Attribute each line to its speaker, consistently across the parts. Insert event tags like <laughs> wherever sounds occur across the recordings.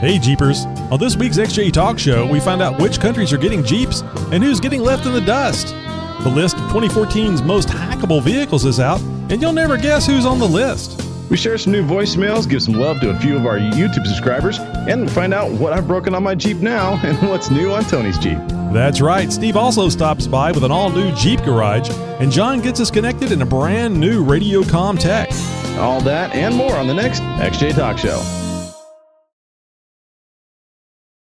Speaker 1: Hey Jeepers! On this week's XJ Talk Show, we find out which countries are getting Jeeps and who's getting left in the dust. The list of 2014's most hackable vehicles is out, and you'll never guess who's on the list.
Speaker 2: We share some new voicemails, give some love to a few of our YouTube subscribers, and find out what I've broken on my Jeep now <laughs> and what's new on Tony's Jeep.
Speaker 1: That's right, Steve also stops by with an all new Jeep garage, and John gets us connected in a brand new Radiocom tech.
Speaker 2: All that and more on the next XJ Talk Show.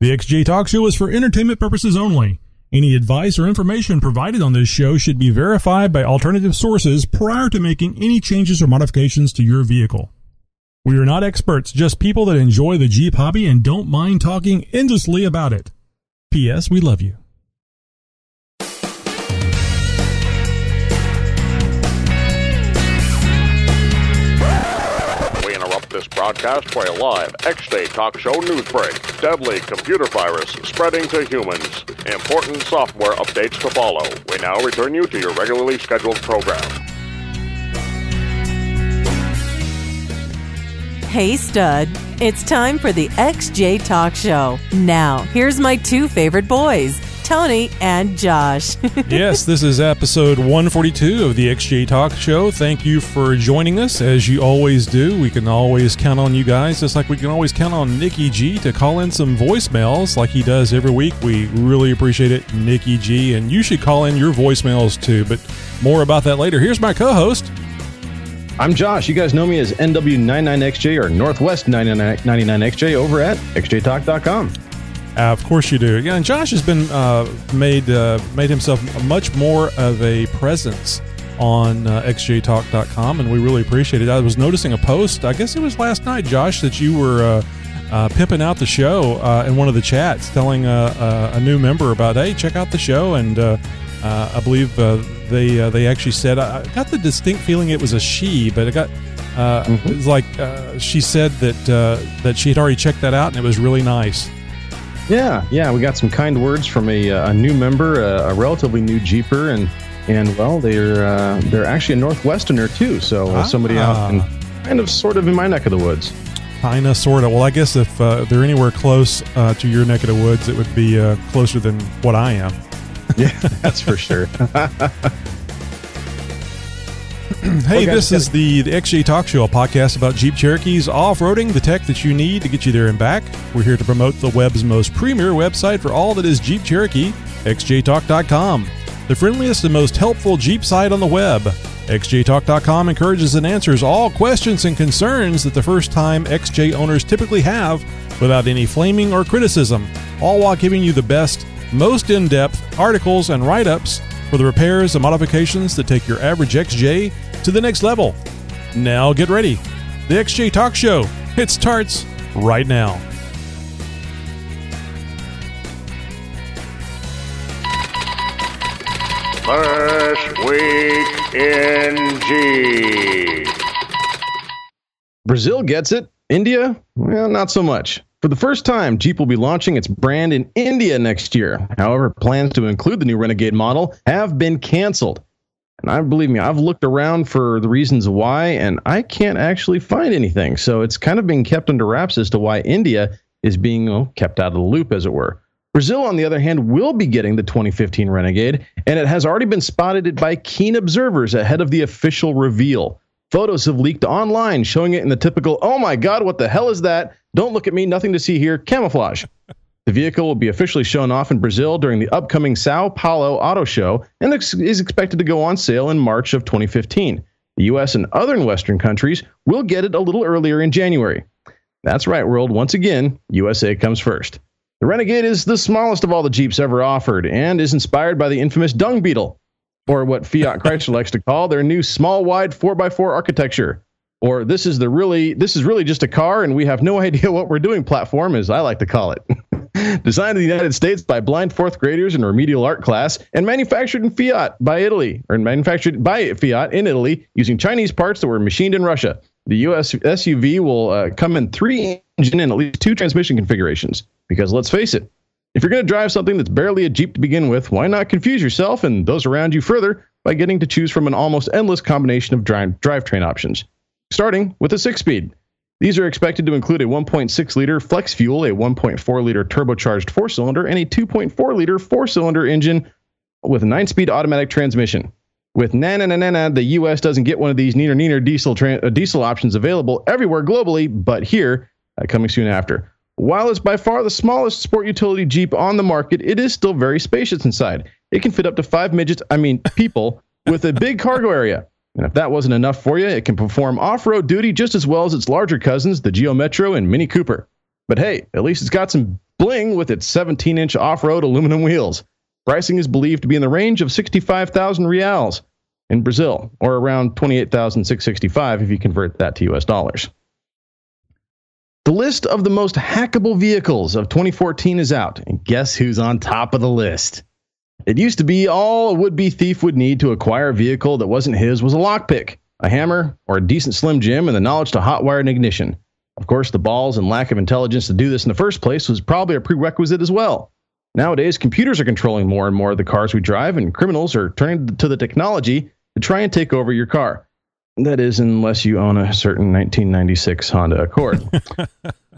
Speaker 1: The XJ Talk Show is for entertainment purposes only. Any advice or information provided on this show should be verified by alternative sources prior to making any changes or modifications to your vehicle. We are not experts, just people that enjoy the Jeep hobby and don't mind talking endlessly about it. P.S. We love you.
Speaker 3: This broadcast for a live XJ talk show news break. Deadly computer virus spreading to humans. Important software updates to follow. We now return you to your regularly scheduled program.
Speaker 4: Hey, stud. It's time for the XJ Talk Show. Now, here's my two favorite boys. Tony and Josh. <laughs>
Speaker 1: yes, this is episode 142 of the XJ Talk Show. Thank you for joining us as you always do. We can always count on you guys, just like we can always count on Nikki G to call in some voicemails like he does every week. We really appreciate it, Nikki G. And you should call in your voicemails too, but more about that later. Here's my co host.
Speaker 2: I'm Josh. You guys know me as NW99XJ or Northwest 99XJ over at xjtalk.com.
Speaker 1: Uh, of course you do. Yeah, and Josh has been uh, made uh, made himself much more of a presence on uh, xjtalk.com, and we really appreciate it. I was noticing a post, I guess it was last night, Josh, that you were uh, uh, pimping out the show uh, in one of the chats, telling a, a, new member about, hey, check out the show, and I believe they they actually said I got the distinct feeling it was a she, but it got. Mm-hmm. It was like she said that that she had already checked that out and it was really nice.
Speaker 2: Yeah, yeah, we got some kind words from a, uh, a new member, a, a, relatively new Jeeper, and and well, they're uh, they're actually a Northwesterner too. So uh, ah. somebody out and kind of sort of in my neck of the woods.
Speaker 1: Kinda, sorta. Well, I guess if uh, they're anywhere close uh, to your neck of the woods, it would be uh, closer than what I am. <laughs>
Speaker 2: yeah, that's for sure. <laughs> <clears throat>
Speaker 1: hey, this is the, the XJ Talk Show, a podcast about Jeep Cherokees, off roading, the tech that you need to get you there and back. We're here to promote the web's most premier website for all that is Jeep Cherokee, xjtalk.com. The friendliest and most helpful Jeep site on the web. XJTalk.com encourages and answers all questions and concerns that the first time XJ owners typically have without any flaming or criticism, all while giving you the best, most in depth articles and write ups for the repairs and modifications that take your average XJ to the next level. Now get ready. The XJ Talk Show. It starts right now.
Speaker 3: First week in Jeep.
Speaker 2: Brazil gets it. India, well, not so much. For the first time, Jeep will be launching its brand in India next year. However, plans to include the new Renegade model have been canceled. And I believe me, I've looked around for the reasons why, and I can't actually find anything. So it's kind of being kept under wraps as to why India is being kept out of the loop, as it were. Brazil, on the other hand, will be getting the 2015 Renegade, and it has already been spotted by keen observers ahead of the official reveal. Photos have leaked online showing it in the typical, oh my God, what the hell is that? Don't look at me, nothing to see here, camouflage. The vehicle will be officially shown off in Brazil during the upcoming Sao Paulo Auto Show and is expected to go on sale in March of 2015. The US and other Western countries will get it a little earlier in January. That's right, world. Once again, USA comes first. The Renegade is the smallest of all the Jeeps ever offered and is inspired by the infamous Dung Beetle or what Fiat <laughs> Chrysler likes to call their new small wide 4x4 architecture. Or this is the really this is really just a car and we have no <laughs> idea what we're doing platform as I like to call it. <laughs> Designed in the United States by blind fourth graders in remedial art class and manufactured in Fiat by Italy or manufactured by Fiat in Italy using Chinese parts that were machined in Russia. The US SUV will uh, come in three engine and at least two transmission configurations because let's face it, if you're going to drive something that's barely a Jeep to begin with, why not confuse yourself and those around you further by getting to choose from an almost endless combination of drive drivetrain options? Starting with a six speed. These are expected to include a 1.6 liter flex fuel, a 1.4 liter turbocharged four cylinder, and a 2.4 liter four cylinder engine with a nine speed automatic transmission. With na na na na the U.S. doesn't get one of these neener neener diesel uh, diesel options available everywhere globally, but here, uh, coming soon after. While it's by far the smallest sport utility Jeep on the market, it is still very spacious inside. It can fit up to five midgets, I mean people, with a big cargo area. And if that wasn't enough for you, it can perform off road duty just as well as its larger cousins, the Geo Metro and Mini Cooper. But hey, at least it's got some bling with its 17 inch off road aluminum wheels. Pricing is believed to be in the range of 65,000 reals in Brazil, or around 28,665 if you convert that to US dollars. The list of the most hackable vehicles of 2014 is out, and guess who's on top of the list? It used to be all a would be thief would need to acquire a vehicle that wasn't his was a lockpick, a hammer, or a decent Slim Jim and the knowledge to hotwire an ignition. Of course, the balls and lack of intelligence to do this in the first place was probably a prerequisite as well. Nowadays, computers are controlling more and more of the cars we drive, and criminals are turning to the technology to try and take over your car. That is, unless you own a certain 1996 Honda Accord. <laughs>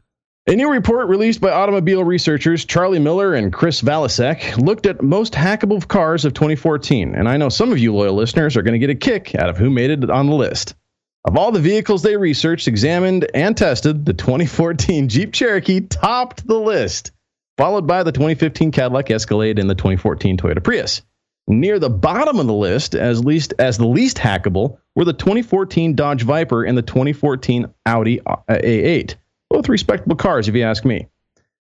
Speaker 2: A new report released by automobile researchers Charlie Miller and Chris Valasek looked at most hackable cars of 2014, and I know some of you loyal listeners are going to get a kick out of who made it on the list. Of all the vehicles they researched, examined, and tested, the 2014 Jeep Cherokee topped the list, followed by the 2015 Cadillac Escalade and the 2014 Toyota Prius. Near the bottom of the list, as least as the least hackable, were the 2014 Dodge Viper and the 2014 Audi A8. Both respectable cars, if you ask me.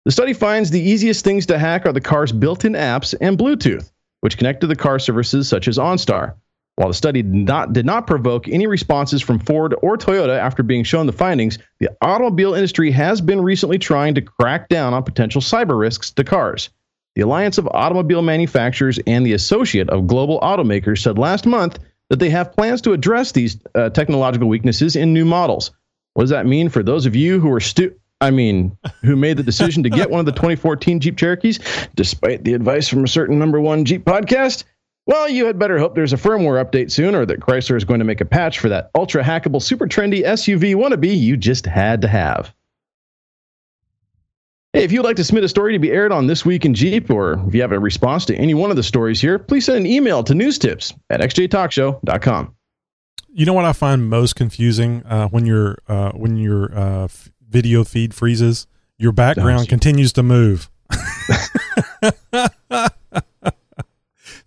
Speaker 2: The study finds the easiest things to hack are the car's built in apps and Bluetooth, which connect to the car services such as OnStar. While the study did not, did not provoke any responses from Ford or Toyota after being shown the findings, the automobile industry has been recently trying to crack down on potential cyber risks to cars. The Alliance of Automobile Manufacturers and the Associate of Global Automakers said last month that they have plans to address these uh, technological weaknesses in new models. What does that mean for those of you who are stu- I mean, who made the decision to get one of the 2014 Jeep Cherokees, despite the advice from a certain number one Jeep podcast? Well, you had better hope there's a firmware update soon, or that Chrysler is going to make a patch for that ultra hackable, super trendy SUV wannabe you just had to have. Hey, if you'd like to submit a story to be aired on This Week in Jeep, or if you have a response to any one of the stories here, please send an email to newstips at xjtalkshow.com.
Speaker 1: You know what I find most confusing uh, when your uh, when your uh, f- video feed freezes, your background continues to move. <laughs>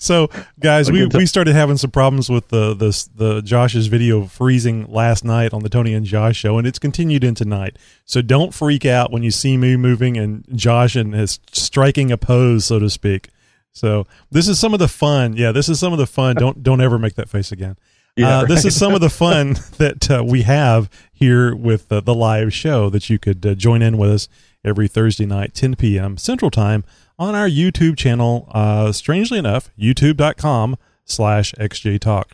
Speaker 1: So, guys, we, we started having some problems with the, the the Josh's video freezing last night on the Tony and Josh show, and it's continued into tonight. So don't freak out when you see me moving and Josh and is striking a pose, so to speak. So this is some of the fun. Yeah, this is some of the fun. Don't don't ever make that face again. Yeah, uh, right. This is <laughs> some of the fun that uh, we have here with uh, the live show that you could uh, join in with us every Thursday night, 10 p.m. Central Time on our YouTube channel. Uh, strangely enough, youtube.com slash xjtalk.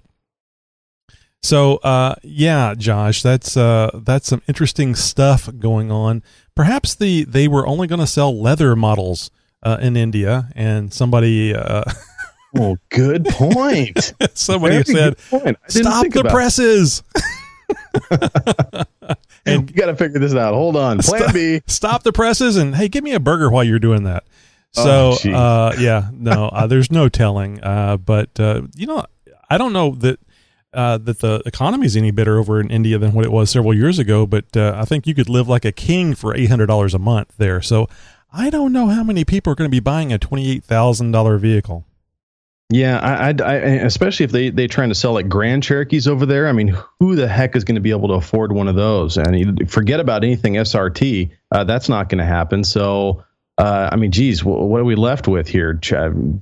Speaker 1: So, uh, yeah, Josh, that's uh, that's some interesting stuff going on. Perhaps the they were only going to sell leather models uh, in India, and somebody. <laughs>
Speaker 2: Oh, good point. <laughs>
Speaker 1: somebody Very said, "Stop the presses." <laughs> <laughs>
Speaker 2: and you got to figure this out. Hold on, Plan
Speaker 1: stop,
Speaker 2: B.
Speaker 1: Stop the presses, and hey, give me a burger while you're doing that. So, oh, uh, yeah, no, uh, there's no telling. Uh, but uh, you know, I don't know that uh, that the economy is any better over in India than what it was several years ago. But uh, I think you could live like a king for eight hundred dollars a month there. So, I don't know how many people are going to be buying a twenty eight thousand dollar vehicle.
Speaker 2: Yeah, I, I, I, especially if they they trying to sell like Grand Cherokees over there. I mean, who the heck is going to be able to afford one of those? And forget about anything SRT. Uh, that's not going to happen. So uh, I mean, geez, what are we left with here? Ch-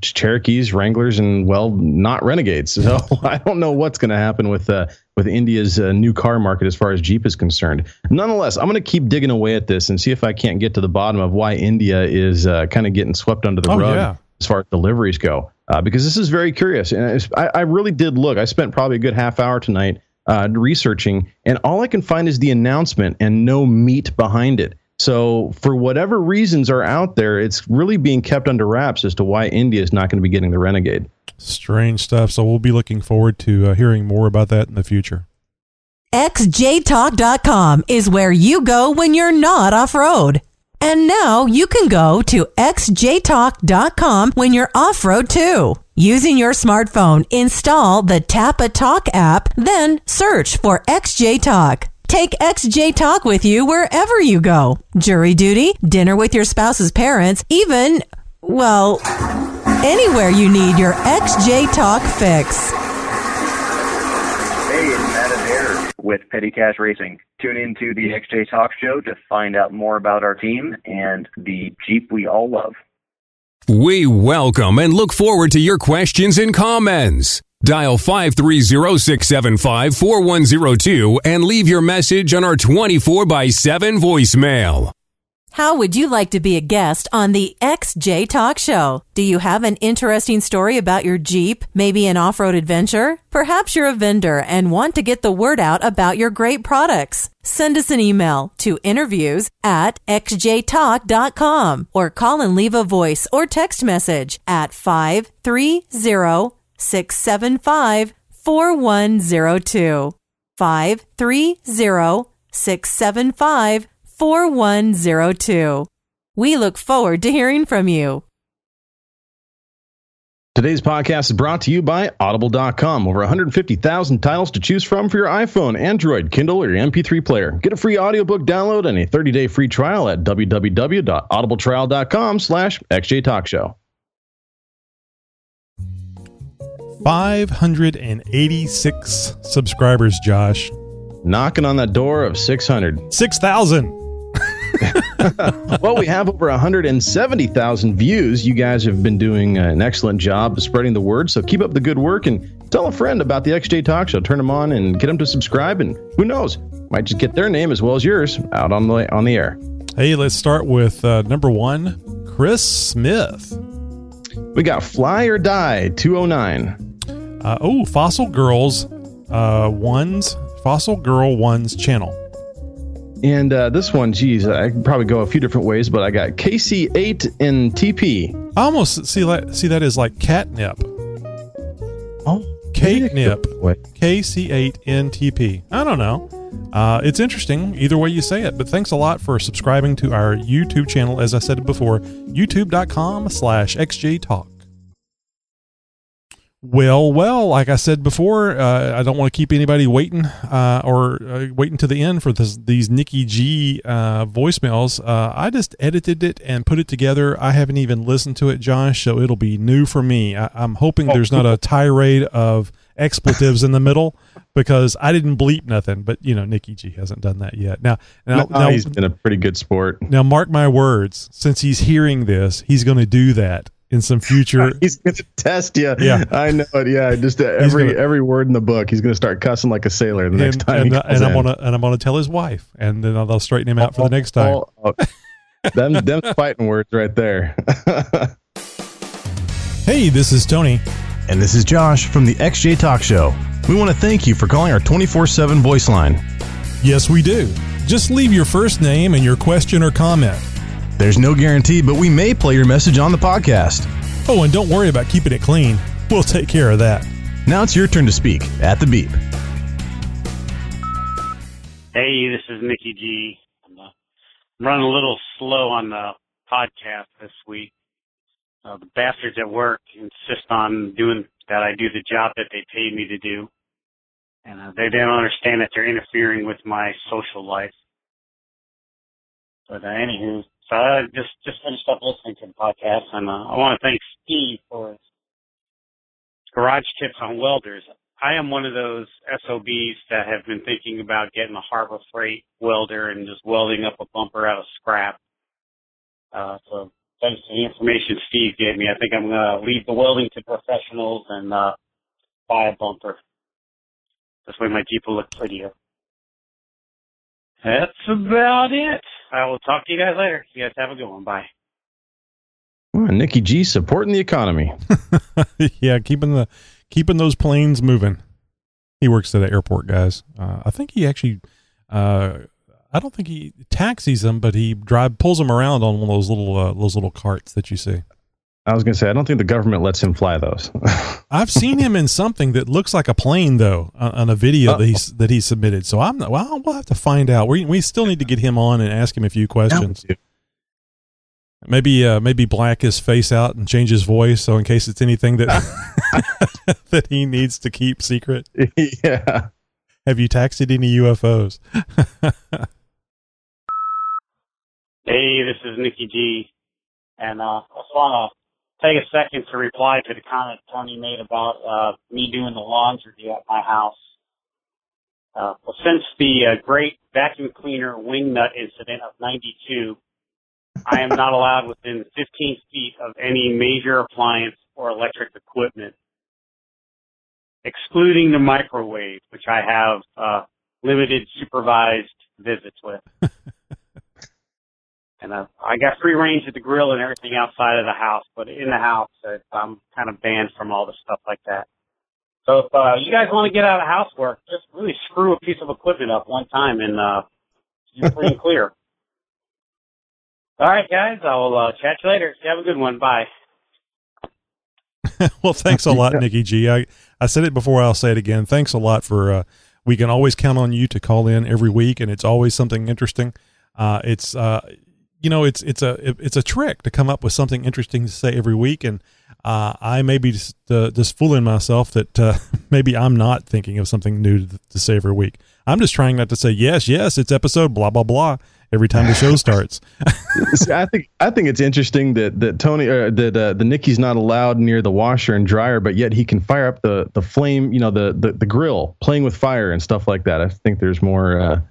Speaker 2: Cherokees, Wranglers, and well, not Renegades. <laughs> So I don't know what's going to happen with uh, with India's uh, new car market as far as Jeep is concerned. Nonetheless, I'm going to keep digging away at this and see if I can't get to the bottom of why India is uh, kind of getting swept under the oh, rug yeah. as far as deliveries go. Uh, because this is very curious, and I, I, really did look. I spent probably a good half hour tonight uh, researching, and all I can find is the announcement and no meat behind it. So, for whatever reasons are out there, it's really being kept under wraps as to why India is not going to be getting the Renegade.
Speaker 1: Strange stuff. So, we'll be looking forward to uh, hearing more about that in the future.
Speaker 4: xjtalk.com is where you go when you're not off road. And now you can go to xjtalk.com when you're off road too. Using your smartphone, install the Tapatalk app, then search for XJ Talk. Take XJ Talk with you wherever you go. Jury duty, dinner with your spouse's parents, even, well, anywhere you need your XJ Talk fix.
Speaker 5: Hey, it's Matt Adair with Petty Cash Racing. Tune into the XJ Talk Show to find out more about our team and the Jeep we all love.
Speaker 6: We welcome and look forward to your questions and comments. Dial 530-675-4102 and leave your message on our 24 by 7 voicemail.
Speaker 4: How would you like to be a guest on the XJ Talk Show? Do you have an interesting story about your Jeep, maybe an off road adventure? Perhaps you're a vendor and want to get the word out about your great products. Send us an email to interviews at xjtalk.com or call and leave a voice or text message at 530 675 4102. 530 675 4102. We look forward to hearing from you.
Speaker 2: Today's podcast is brought to you by Audible.com. Over 150,000 titles to choose from for your iPhone, Android, Kindle, or your MP3 player. Get a free audiobook download and a 30-day free trial at www.audibletrial.com slash xjtalkshow.
Speaker 1: 586 subscribers, Josh.
Speaker 2: Knocking on that door of 600.
Speaker 1: 6,000.
Speaker 2: Well, we have over 170,000 views. You guys have been doing an excellent job of spreading the word. So keep up the good work and tell a friend about the XJ Talk Show. Turn them on and get them to subscribe. And who knows, might just get their name as well as yours out on the on the air.
Speaker 1: Hey, let's start with uh, number one, Chris Smith.
Speaker 2: We got Fly or Die 209.
Speaker 1: Uh, oh, Fossil Girls uh, One's Fossil Girl One's channel.
Speaker 2: And uh, this one, geez, I could probably go a few different ways, but I got KC8 and TP.
Speaker 1: I almost see that see that as like catnip.
Speaker 2: Oh,
Speaker 1: catnip. KC8 NTP. I don't know. Uh, it's interesting either way you say it, but thanks a lot for subscribing to our YouTube channel. As I said before, youtube.com slash XJ Talk. Well, well, like I said before, uh, I don't want to keep anybody waiting uh, or uh, waiting to the end for this, these Nikki G uh, voicemails. Uh, I just edited it and put it together. I haven't even listened to it, Josh, so it'll be new for me. I, am hoping there's not a tirade of expletives in the middle because I didn't bleep nothing. But you know, Nikki G hasn't done that yet. Now, now,
Speaker 2: no, now he's been a pretty good sport.
Speaker 1: Now, mark my words. Since he's hearing this, he's going to do that in some future. <laughs>
Speaker 2: he's going to test you.
Speaker 1: Yeah,
Speaker 2: I know it. Yeah, just uh, every gonna, every word in the book, he's going to start cussing like a sailor the next time.
Speaker 1: And, uh, and I'm gonna and I'm gonna tell his wife, and then they'll straighten him out for the next time. Oh, oh,
Speaker 2: oh. them them <laughs> fighting words right there. <laughs>
Speaker 1: hey, this is Tony,
Speaker 7: and this is Josh from the XJ Talk Show. We want to thank you for calling our 24 7 voice line.
Speaker 1: Yes, we do. Just leave your first name and your question or comment.
Speaker 7: There's no guarantee, but we may play your message on the podcast.
Speaker 1: Oh, and don't worry about keeping it clean. We'll take care of that.
Speaker 7: Now it's your turn to speak at the beep.
Speaker 8: Hey, this is Nikki G. I'm uh, running a little slow on the podcast this week. Uh, the bastards at work insist on doing that I do the job that they paid me to do. And uh, they don't understand that they're interfering with my social life. But uh, anywho, so I just just finished up listening to the podcast, and uh, I want to thank Steve for his garage tips on welders. I am one of those SOBs that have been thinking about getting a Harbor Freight welder and just welding up a bumper out of scrap. Uh, so thanks to the information Steve gave me, I think I'm going to leave the welding to professionals and uh, buy a bumper. This way my Jeep will look prettier. That's about it. I will talk to you guys later. You guys have a good one. Bye.
Speaker 2: Well, Nikki G supporting the economy. <laughs>
Speaker 1: yeah, keeping the keeping those planes moving. He works at an airport, guys. Uh, I think he actually. Uh, I don't think he taxis them, but he drive pulls them around on one of those little uh, those little carts that you see.
Speaker 2: I was going to say, I don't think the government lets him fly those. <laughs>
Speaker 1: I've seen him in something that looks like a plane, though, on, on a video
Speaker 2: Uh-oh.
Speaker 1: that he that he submitted. So I'm well, we'll have to find out. We we still need to get him on and ask him a few questions. Maybe uh, maybe black his face out and change his voice, so in case it's anything that <laughs> <laughs> that he needs to keep secret.
Speaker 2: yeah.
Speaker 1: Have you taxied any UFOs?
Speaker 8: Hey, this is Nikki G, and uh, I just want to take a second to reply to the comment Tony made about uh, me doing the laundry at my house. Uh, well, since the uh, great vacuum cleaner wing nut incident of '92, I am not allowed within 15 feet of any major appliance or electric equipment, excluding the microwave, which I have uh, limited supervised visits with. <laughs> and uh, I got free range of the grill and everything outside of the house, but in the house, uh, I'm kind of banned from all the stuff like that. So if uh, you guys want to get out of housework, just really screw a piece of equipment up one time, and uh, you're free and clear. <laughs> All right, guys. I'll uh, chat you later. You have a good one. Bye. <laughs>
Speaker 1: well, thanks a lot, Nikki G. I, I said it before, I'll say it again. Thanks a lot for, uh, we can always count on you to call in every week, and it's always something interesting. Uh, it's, uh, you know, it's, it's a, it's a trick to come up with something interesting to say every week. And, uh, I may be just, uh, just fooling myself that, uh, <laughs> maybe I'm not thinking of something new to, to say every week. I'm just trying not to say, yes, yes, it's episode blah, blah, blah every time the show starts. <laughs>
Speaker 2: See, I think I think it's interesting that that Tony uh, that uh, the Nicky's not allowed near the washer and dryer, but yet he can fire up the the flame, you know, the the, the grill, playing with fire and stuff like that. I think there's more uh,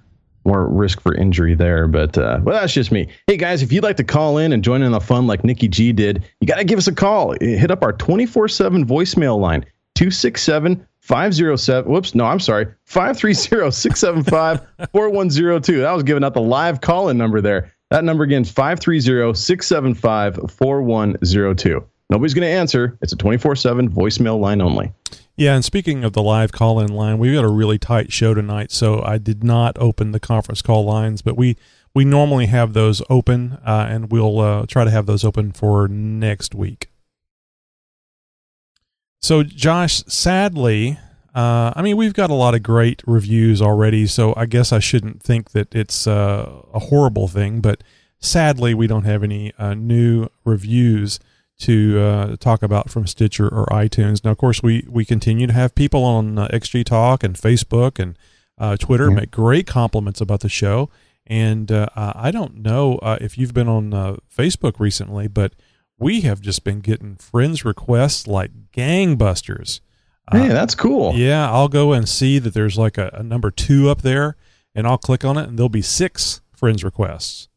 Speaker 2: more risk for injury there, but uh, well, that's just me. Hey guys, if you'd like to call in and join in the fun like Nikki G did, you got to give us a call. Hit up our 24 seven voicemail line 267 507 whoops no i'm sorry 530-675-4102 that was giving out the live call-in number there. That number again is 530-675-4102 nobody's going to answer. It's a 24-7 voicemail line only
Speaker 1: Yeah, and speaking of the live call in line, we've got a really tight show tonight, so I did not open the conference call lines, but we we normally have those open, uh, and we'll uh, try to have those open for next week. So, Josh, sadly, uh, I mean, we've got a lot of great reviews already, so I guess I shouldn't think that it's uh, a horrible thing, but sadly, we don't have any uh, new reviews to uh, talk about from Stitcher or iTunes. Now, of course, we, we continue to have people on uh, XJ Talk and Facebook and uh, Twitter
Speaker 2: Yeah.
Speaker 1: make great compliments about the show. And uh, I don't know uh, if you've been on uh, Facebook recently, but we have just been getting friends requests like gangbusters.
Speaker 2: hey that's cool
Speaker 1: Yeah, I'll go and see that there's like a, a number two up there, and I'll click on it, and there'll be six friends requests.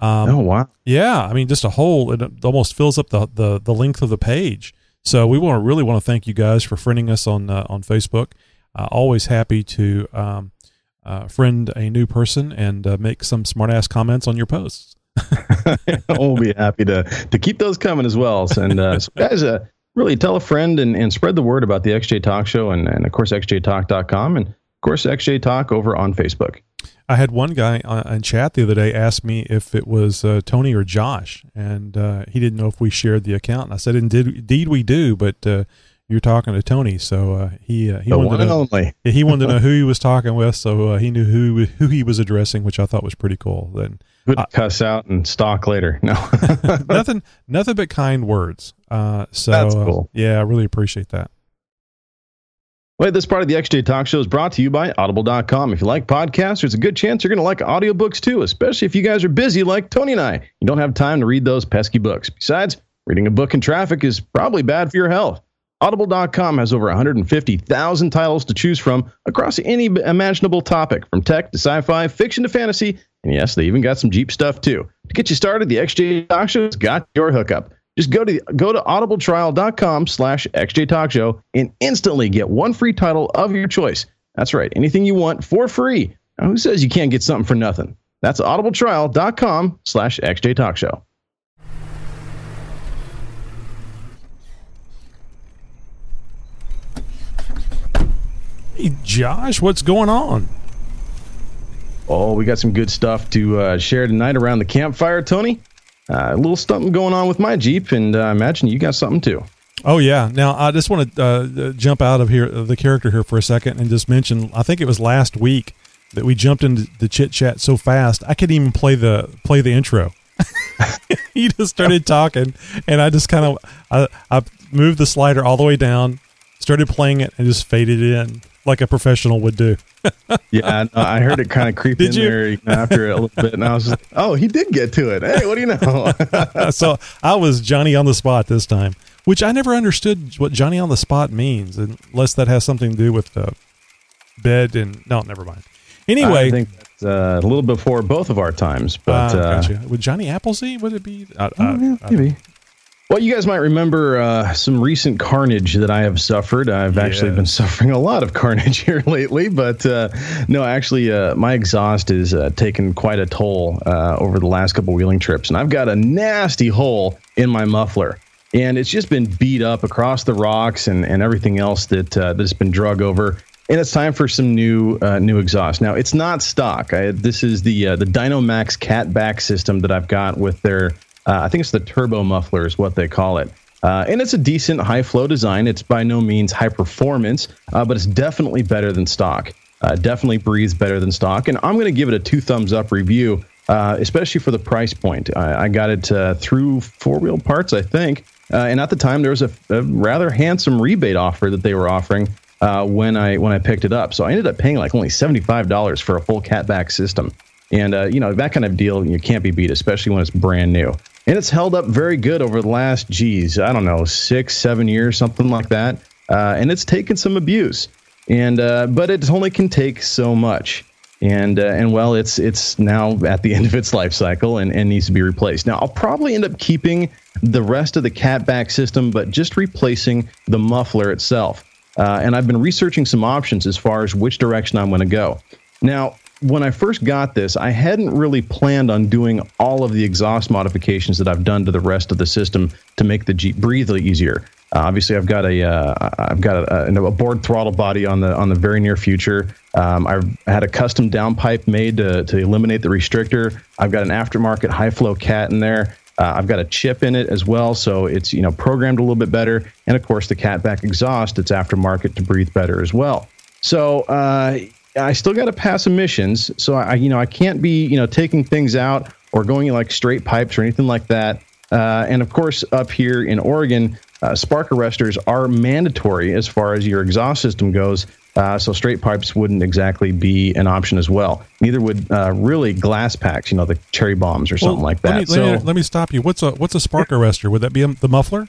Speaker 1: Um,
Speaker 2: oh wow
Speaker 1: yeah, I mean, just a whole. It almost fills up the the, the length of the page. So we want to really want to thank you guys for friending us on uh, on Facebook. Uh, always happy to um, uh, friend a new person and uh, make some smart ass comments on your posts. <laughs> <laughs>
Speaker 2: we'll be happy to to keep those coming as well. And uh, so guys, uh, really tell a friend and, and spread the word about the XJ Talk Show and, and of course XJTalk.com and of course XJ Talk over on Facebook.
Speaker 1: I had one guy uh, in chat the other day ask me if it was uh, Tony or Josh, and uh, he didn't know if we shared the account. And I said, "Indeed, indeed we do." But uh, you're talking to Tony, so uh, he uh, he
Speaker 2: The
Speaker 1: wanted to know,
Speaker 2: only. <laughs>
Speaker 1: he wanted to know who he was <laughs> talking with, so uh, he knew who who he was addressing, which I thought was pretty cool. Then
Speaker 2: cuss out and stalk later. No. <laughs>
Speaker 1: nothing nothing but kind words. Uh, so
Speaker 2: That's cool.
Speaker 1: yeah, I really appreciate that.
Speaker 2: Wait, this part of the XJ Talk Show is brought to you by Audible.com. If you like podcasts, there's a good chance you're going to like audiobooks too, especially if you guys are busy like Tony and I. You don't have time to read those pesky books. Besides, reading a book in traffic is probably bad for your health. Audible.com has over 150,000 titles to choose from across any imaginable topic, from tech to sci fi, fiction to fantasy, and yes, they even got some Jeep stuff too. To get you started, the XJ Talk Show's got your hookup. Just go to go to audibletrial.com slash XJ Talk Show and instantly get one free title of your choice. That's right, anything you want for free. Now, who says you can't get something for nothing? That's audibletrial.com slash XJ Talk Show.
Speaker 1: Hey, Josh, what's going on?
Speaker 2: Oh, we got some good stuff to uh, share tonight around the campfire, Tony. Uh, a little something going on with my Jeep, and uh, I imagine you got something too.
Speaker 1: Oh yeah. Now I just want to uh, jump out of here, the character here for a second, and just mention. I think it was last week that we jumped into the chit chat so fast I couldn't even play the play the intro. <laughs> he just started talking, and I just kind of I, I moved the slider all the way down, started playing it, and just faded in like a professional would do. <laughs>
Speaker 2: yeah, I, I heard it kind of creep did in you? there after a little bit, and I was like, "Oh, he did get to it. Hey, what do you know?" <laughs>
Speaker 1: so I was Johnny on the spot this time, which I never understood what Johnny on the spot means, unless that has something to do with the bed and no, never mind. Anyway,
Speaker 2: I think that's uh, a little before both of our times, but uh,
Speaker 1: gotcha. would Johnny Appleseed would it be?
Speaker 2: Uh, oh, yeah, maybe. Well, you guys might remember uh, some recent carnage that I have suffered. I've yes. actually been suffering a lot of carnage <laughs> here lately, but uh, no, actually, uh, my exhaust has uh, taken quite a toll uh, over the last couple wheeling trips, and I've got a nasty hole in my muffler. And it's just been beat up across the rocks and, and everything else that uh, that's been drug over. And it's time for some new new exhaust. Now it's not stock. I, this is the the Dynomax Catback system that I've got with their uh, I think it's the turbo muffler is what they call it. Uh, and it's a decent high flow design. It's by no means high performance, uh, but it's definitely better than stock. Uh, definitely breathes better than stock. And I'm going to give it a two thumbs up review, uh, especially for the price point. I, I got it uh, through Four Wheel Parts, I think. and at the time, there was a, a, rather handsome rebate offer that they were offering when I when I picked it up. So I ended up paying like only seventy five dollars for a full catback system. And you know that kind of deal you can't be beat, especially when it's brand new and it's held up very good over the last, geez, I don't know, six, seven years, something like that. Uh, and it's taken some abuse, and uh, but it only can take so much. And uh, and well, it's it's now at the <laughs> end of its life cycle and, and needs to be replaced. Now I'll probably end up keeping the rest of the catback system, but just replacing the muffler itself. Uh, and I've been researching some options as far as which direction I'm going to go. Now, when I first got this, I hadn't really planned on doing all of the exhaust modifications that I've done to the rest of the system to make the Jeep breathe easier. Uh, obviously, I've got a have uh, got a, a, a, bored throttle body on the on the very near future. Um, I've had a custom downpipe made to, to eliminate the restrictor. I've got an aftermarket high flow cat in there. Uh, I've got a chip in it as well, so it's you know programmed a little bit better. And of course, the catback exhaust, it's aftermarket to breathe better as well. So uh, I still got to pass emissions, so I you know I can't be you know taking things out or going like straight pipes or anything like that. Uh, and of course, up here in Oregon, uh, spark arresters are mandatory as far as your exhaust system goes. Uh, so straight pipes wouldn't exactly be an option as well. Neither would uh, really glass packs, you know, the cherry bombs or something well, like that.
Speaker 1: Let me,
Speaker 2: so,
Speaker 1: let me, let me stop you. What's a what's a spark arrestor? Would that be a, the muffler?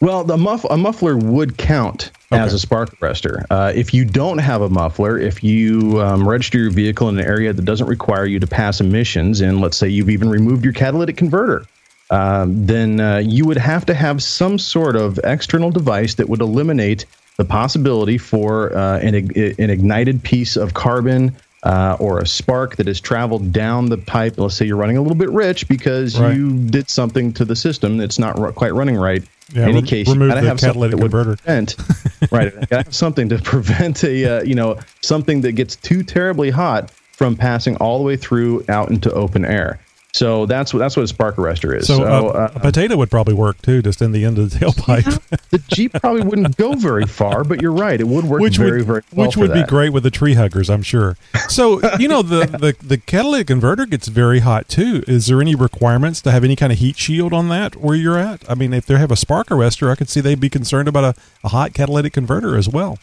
Speaker 2: Well, the muff a muffler would count okay. as a spark arrestor. Uh, if you don't have a muffler, if you um, register your vehicle in an area that doesn't require you to pass emissions, and let's say you've even removed your catalytic converter, um, then uh, you would have to have some sort of external device that would eliminate the possibility for uh, an, an ignited piece of carbon uh, or a spark that has traveled down the pipe. Let's say you're running a little bit rich because right. you did something to the system that's not r- quite running right.
Speaker 1: Yeah, in any re- case, you gotta have something that converter. would
Speaker 2: prevent, <laughs> right? Gotta have something to <laughs> prevent a uh, you know something that gets too terribly hot from passing all the way through out into open air. So that's what that's what a spark arrestor is.
Speaker 1: So, so uh, uh, a potato would probably work too, just in the end of the tailpipe.
Speaker 2: Yeah, <laughs> the Jeep probably wouldn't go very far, but you're right; it would work which very
Speaker 1: would,
Speaker 2: very well.
Speaker 1: Which would
Speaker 2: be
Speaker 1: great with the tree huggers, I'm sure. So <laughs> you know the, the the catalytic converter gets very hot too. Is there any requirements to have any kind of heat shield on that where you're at? I mean, if they have a spark arrestor, I could see they'd be concerned about a, a hot catalytic converter as well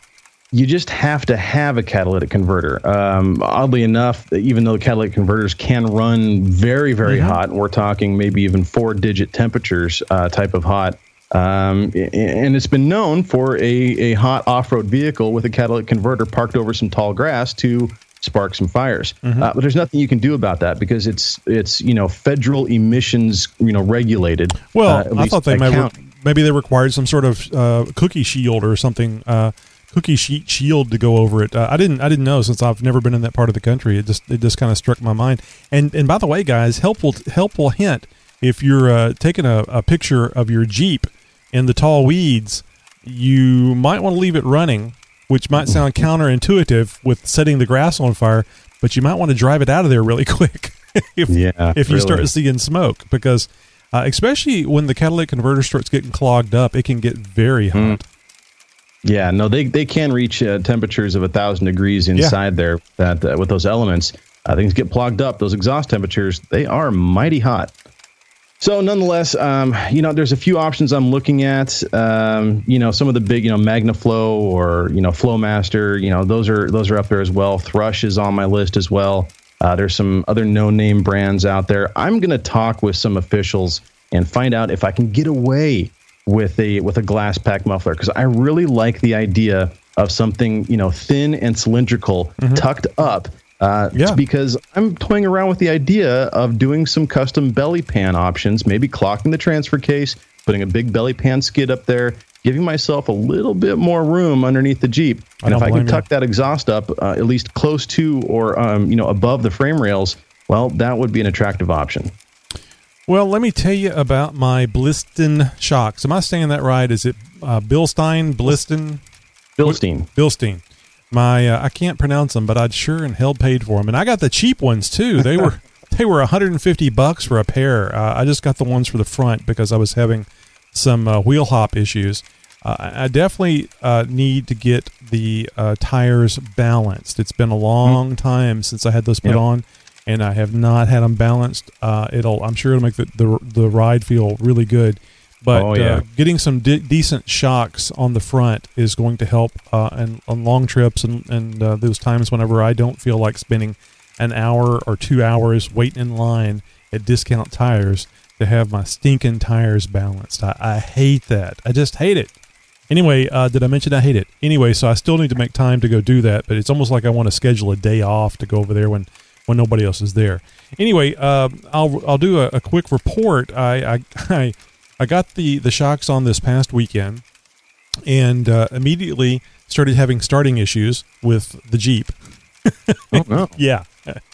Speaker 2: you just have to have a catalytic converter. Um, oddly enough, even though catalytic converters can run very, very mm-hmm. hot, we're talking maybe even four digit temperatures uh, type of hot. Um, and it's been known for a, a hot off road vehicle with a catalytic converter parked over some tall grass to spark some fires. Mm-hmm. Uh, but there's nothing you can do about that because it's it's you know federal emissions you know regulated.
Speaker 1: Well, uh, I thought they might maybe they required some sort of uh, cookie shield or something uh, cookie sheet shield to go over it. Uh, I didn't I didn't know since I've never been in that part of the country. It just it just kind of struck my mind. And and by the way, guys, helpful helpful hint: if you're uh, taking a, a picture of your Jeep in the tall weeds, you might want to leave it running, which might sound counterintuitive with setting the grass on fire, but you might want to drive it out of there really <laughs> quick. if
Speaker 2: Yeah,
Speaker 1: if you
Speaker 2: really.
Speaker 1: start seeing smoke because uh, especially when the catalytic converter starts getting clogged up, it can get very
Speaker 2: Mm. Yeah, no, they they can reach uh, temperatures of a thousand degrees inside there. That uh, with those elements, uh, things get plugged up. Those exhaust temperatures, they are mighty hot. So, nonetheless, um, you know, there's a few options I'm looking at. Um, you know, some of the big, you know, MagnaFlow or you know, FlowMaster. You know, those are those are up there as well. Thrush is on my list as well. Uh, there's some other no-name brands out there. I'm going to talk with some officials and find out if I can get away with a with a glass pack muffler because I really like the idea of something you know thin and cylindrical tucked up. Uh,
Speaker 1: Yeah.
Speaker 2: because I'm toying around with the idea of doing some custom belly pan options, maybe clocking the transfer case, putting a big belly pan skid up there, giving myself a little bit more room underneath the Jeep. And
Speaker 1: don't
Speaker 2: if I can
Speaker 1: you.
Speaker 2: tuck that exhaust up uh, at least close to or um, you know above the frame rails, well, that would be an attractive option.
Speaker 1: Well, let me tell you about my Bliston shocks. Am I saying that right? Is it uh, Bilstein, Bliston,
Speaker 2: Bilstein.
Speaker 1: Bilstein? My uh, I can't pronounce them, but I'd sure and hell paid for them, and I got the cheap ones too. They were <laughs> they were 150 bucks for a pair. Uh, I just got the ones for the front because I was having some uh, wheel hop issues. Uh, I definitely uh, need to get the uh, tires balanced. It's been a long time since I had those put
Speaker 2: Yep.
Speaker 1: on, and I have not had them balanced. Uh, it'll I'm sure it'll make the, the the ride feel really good. But
Speaker 2: Oh, yeah.
Speaker 1: uh, getting some de- decent shocks on the front is going to help uh, and on long trips and and uh, those times whenever I don't feel like spending an hour or two hours waiting in line at discount tires to have my stinking tires balanced. I, I hate that. I just hate it. Anyway, uh, did I mention I hate it? Anyway, so I still need to make time to go do that, but it's almost like I want to schedule a day off to go over there when, when nobody else is there. Anyway, uh, I'll I'll do a, a quick report. I I, <laughs> I I got the the shocks on this past weekend, and uh, immediately started having starting issues with the Jeep.
Speaker 2: Oh no, <laughs>
Speaker 1: Yeah,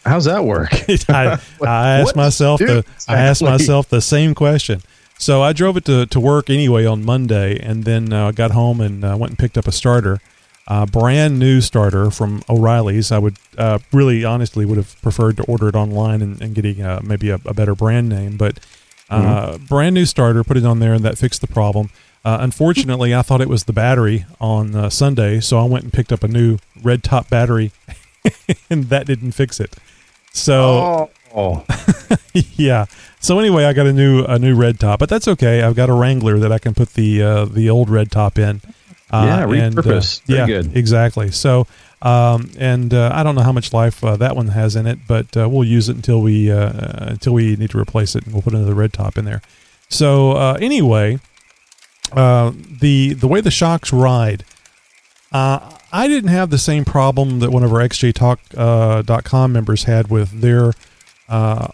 Speaker 2: how's that work? <laughs>
Speaker 1: I, I asked myself the I asked myself the same question. So I drove it to, to work anyway on Monday, and then uh, got home and uh, went and picked up a starter, uh, brand new starter from O'Reilly's. I would uh, really honestly would have preferred to order it online and, and getting uh, maybe a, a better brand name, but uh, brand new starter. Put it on there, and that fixed the problem. Uh, unfortunately, I thought it was the battery on uh, Sunday, so I went and picked up a new red top battery, <laughs> and that didn't fix it. So
Speaker 2: Oh, <laughs>
Speaker 1: yeah. So anyway, I got a new a new red top, but that's okay. I've got a Wrangler that I can put the uh, the old red top in. Uh,
Speaker 2: Yeah,
Speaker 1: and, uh,
Speaker 2: repurpose. Very
Speaker 1: yeah,
Speaker 2: good.
Speaker 1: exactly. So, um, and uh, I don't know how much life uh, that one has in it, but uh, we'll use it until we until we need to replace it, and we'll put another red top in there. So uh, anyway, uh, the the way the shocks ride, uh, I didn't have the same problem that one of our XJTalk.com uh, dot com members had with their uh,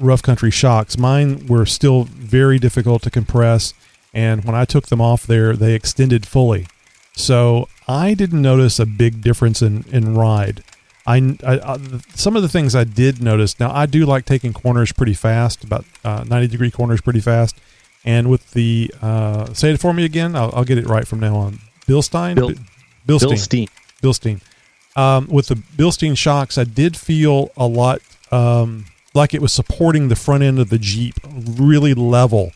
Speaker 1: rough country shocks. Mine were still very difficult to compress, and when I took them off there, they extended fully. So I didn't notice a big difference in, in ride. I, I, I- some of the things I did notice. Now I do like taking corners pretty fast, about uh, ninety degree corners pretty fast. And with the uh, say it for me again, I'll, I'll get it right from now on. Bilstein,
Speaker 2: Bill-
Speaker 1: Bi- Bilstein,
Speaker 2: Bilstein.
Speaker 1: Bilstein. Um, with the Bilstein shocks, I did feel a lot um, like it was supporting the front end of the Jeep really level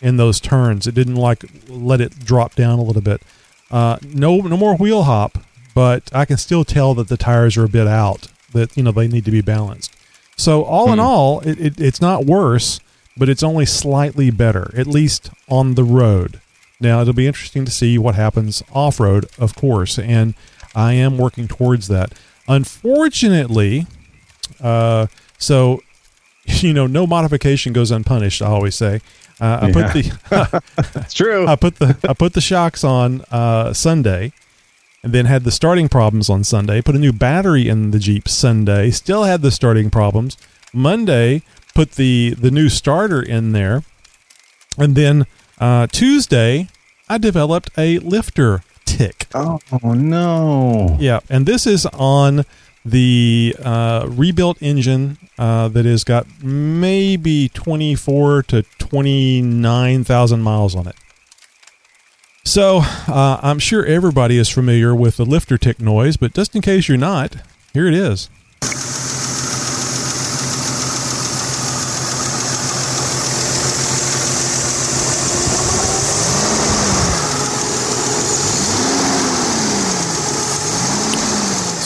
Speaker 1: in those turns. It didn't like let it drop down a little bit. Uh, no, no more wheel hop, but I can still tell that the tires are a bit out. That you know they need to be balanced. So all in all, it, it, it's not worse, but it's only slightly better, at least on the road. Now it'll be interesting to see what happens off road, of course, and I am working towards that. Unfortunately, uh, so <laughs> you know, no modification goes unpunished. I always say. Uh, I put the <laughs>
Speaker 2: It's true.
Speaker 1: I put the I put the shocks on uh, Sunday, and then had the starting problems on Sunday. Put a new battery in the Jeep Sunday. Still had the starting problems. Monday, put the the new starter in there, and then uh, Tuesday, I developed a lifter tick.
Speaker 2: oh no.
Speaker 1: Yeah, and this is on the uh, rebuilt engine uh, that has got maybe 24 to 29,000 miles on it. So uh, I'm sure everybody is familiar with the lifter tick noise, but just in case you're not, here it is.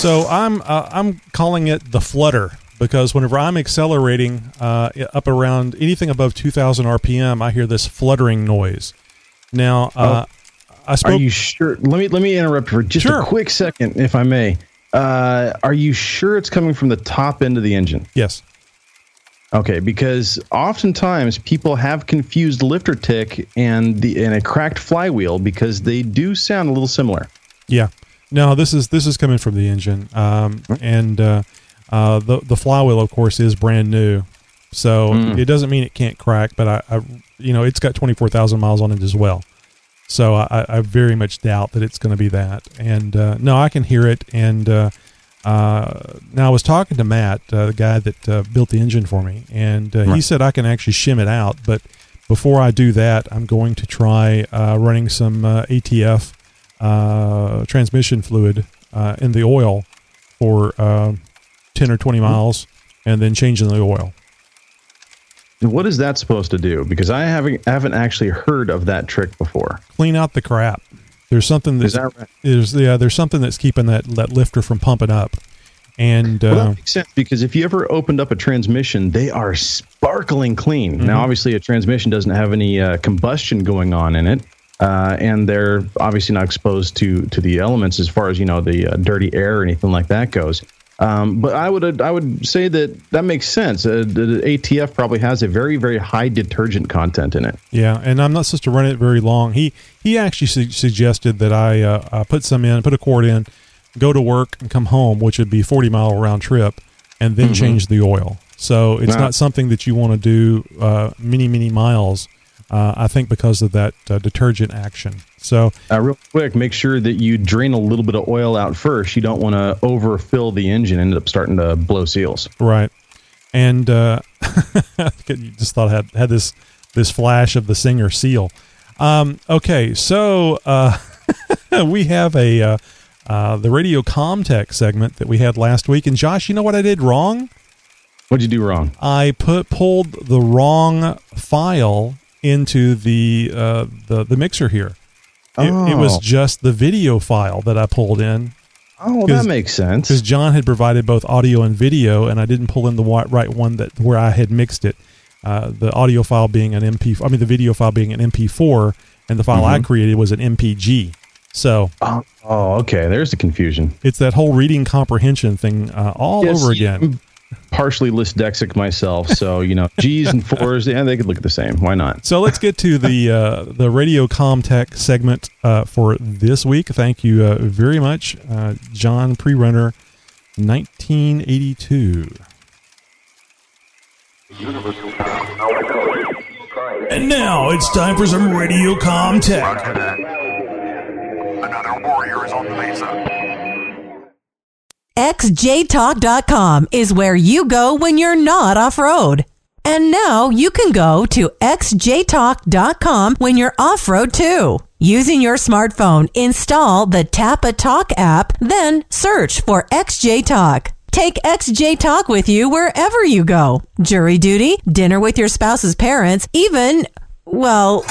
Speaker 1: So I'm uh, I'm calling it the flutter because whenever I'm accelerating uh, up around anything above 2,000 RPM, I hear this fluttering noise. Now, uh,
Speaker 2: oh,
Speaker 1: I spoke.
Speaker 2: Are you sure? Let me let me interrupt for just
Speaker 1: Sure.
Speaker 2: a quick second, if I may. Uh, are you sure it's coming from the top end of the engine?
Speaker 1: yes.
Speaker 2: Okay, because oftentimes people have confused lifter tick and the and a cracked flywheel because they do sound a little similar.
Speaker 1: Yeah. No, this is this is coming from the engine, um, and uh, uh, the the flywheel, of course, is brand new, so it doesn't mean it can't crack. But I, I you know, it's got twenty four thousand miles on it as well, so I, I very much doubt that it's going to be that. And uh, no, I can hear it. And uh, uh, now I was talking to Matt, uh, the guy that uh, built the engine for me, and uh, he said I can actually shim it out. But before I do that, I'm going to try uh, running some uh, ATF uh, transmission fluid uh, in the oil for uh, 10 or 20 miles and then changing the oil.
Speaker 2: What is that supposed to do? Because I haven't haven't actually heard of that trick before.
Speaker 1: Clean out the crap. There's something
Speaker 2: Is
Speaker 1: that's,
Speaker 2: that right?
Speaker 1: there's, yeah, there's something that's keeping that, that lifter from pumping up. And
Speaker 2: Well,
Speaker 1: uh,
Speaker 2: that makes sense because if you ever opened up a transmission, they are sparkling clean. Now, obviously, a transmission doesn't have any uh, combustion going on in it, uh, and they're obviously not exposed to to the elements as far as you know the uh, dirty air or anything like that goes. Um, but I would I would say that that makes sense. Uh, the, ATF probably has a very very high detergent content in it.
Speaker 1: Yeah, and I'm not supposed to run it very long. He he actually su- suggested that I uh, uh, put some in, put a quart in, go to work and come home, which would be 40 mile round trip, and then change the oil. So it's
Speaker 2: Wow.
Speaker 1: not something that you want to do uh, many many miles. Uh, I think because of that uh, detergent action. So
Speaker 2: Uh, real quick, make sure that you drain a little bit of oil out first. You don't want to overfill the engine, and end up starting to blow seals.
Speaker 1: Right. And uh, <laughs> you just thought I had had this this flash of the singer seal. Um, okay, so uh, <laughs> we have a uh, uh, the radio Comtech segment that we had last week. And Josh, you know what I did wrong?
Speaker 2: What'd you do wrong?
Speaker 1: I put pulled the wrong file into the uh, the the mixer here. It, it was
Speaker 2: Oh.
Speaker 1: just the video file that I pulled in
Speaker 2: Oh, that makes sense.
Speaker 1: because John had provided both audio and video, and I didn't pull in the right one that where I had mixed it. Uh, the audio file being an MP, I mean the video file being an MP4, and the file I created was an MPG. So
Speaker 2: Oh, oh, okay. There's the confusion.
Speaker 1: it's that whole reading comprehension thing uh, all
Speaker 2: Yes,
Speaker 1: over again.
Speaker 2: I'm partially dyslexic myself, so you know, G's and fours, yeah, they could look the same. Why not?
Speaker 1: So let's get to the uh, the Radio Comtech segment uh, for this week. Thank you uh, very much, uh, John Prerunner, 1982. And now it's time for some Radio Comtech.
Speaker 3: Another warrior is on the mesa.
Speaker 4: XJTalk.com is where you go when you're not off road. And now you can go to XJTalk.com when you're off road too. Using your smartphone, install the Tapatalk app, then search for XJ Talk. Take XJ Talk with you wherever you go. Jury duty, dinner with your spouse's parents, even, well,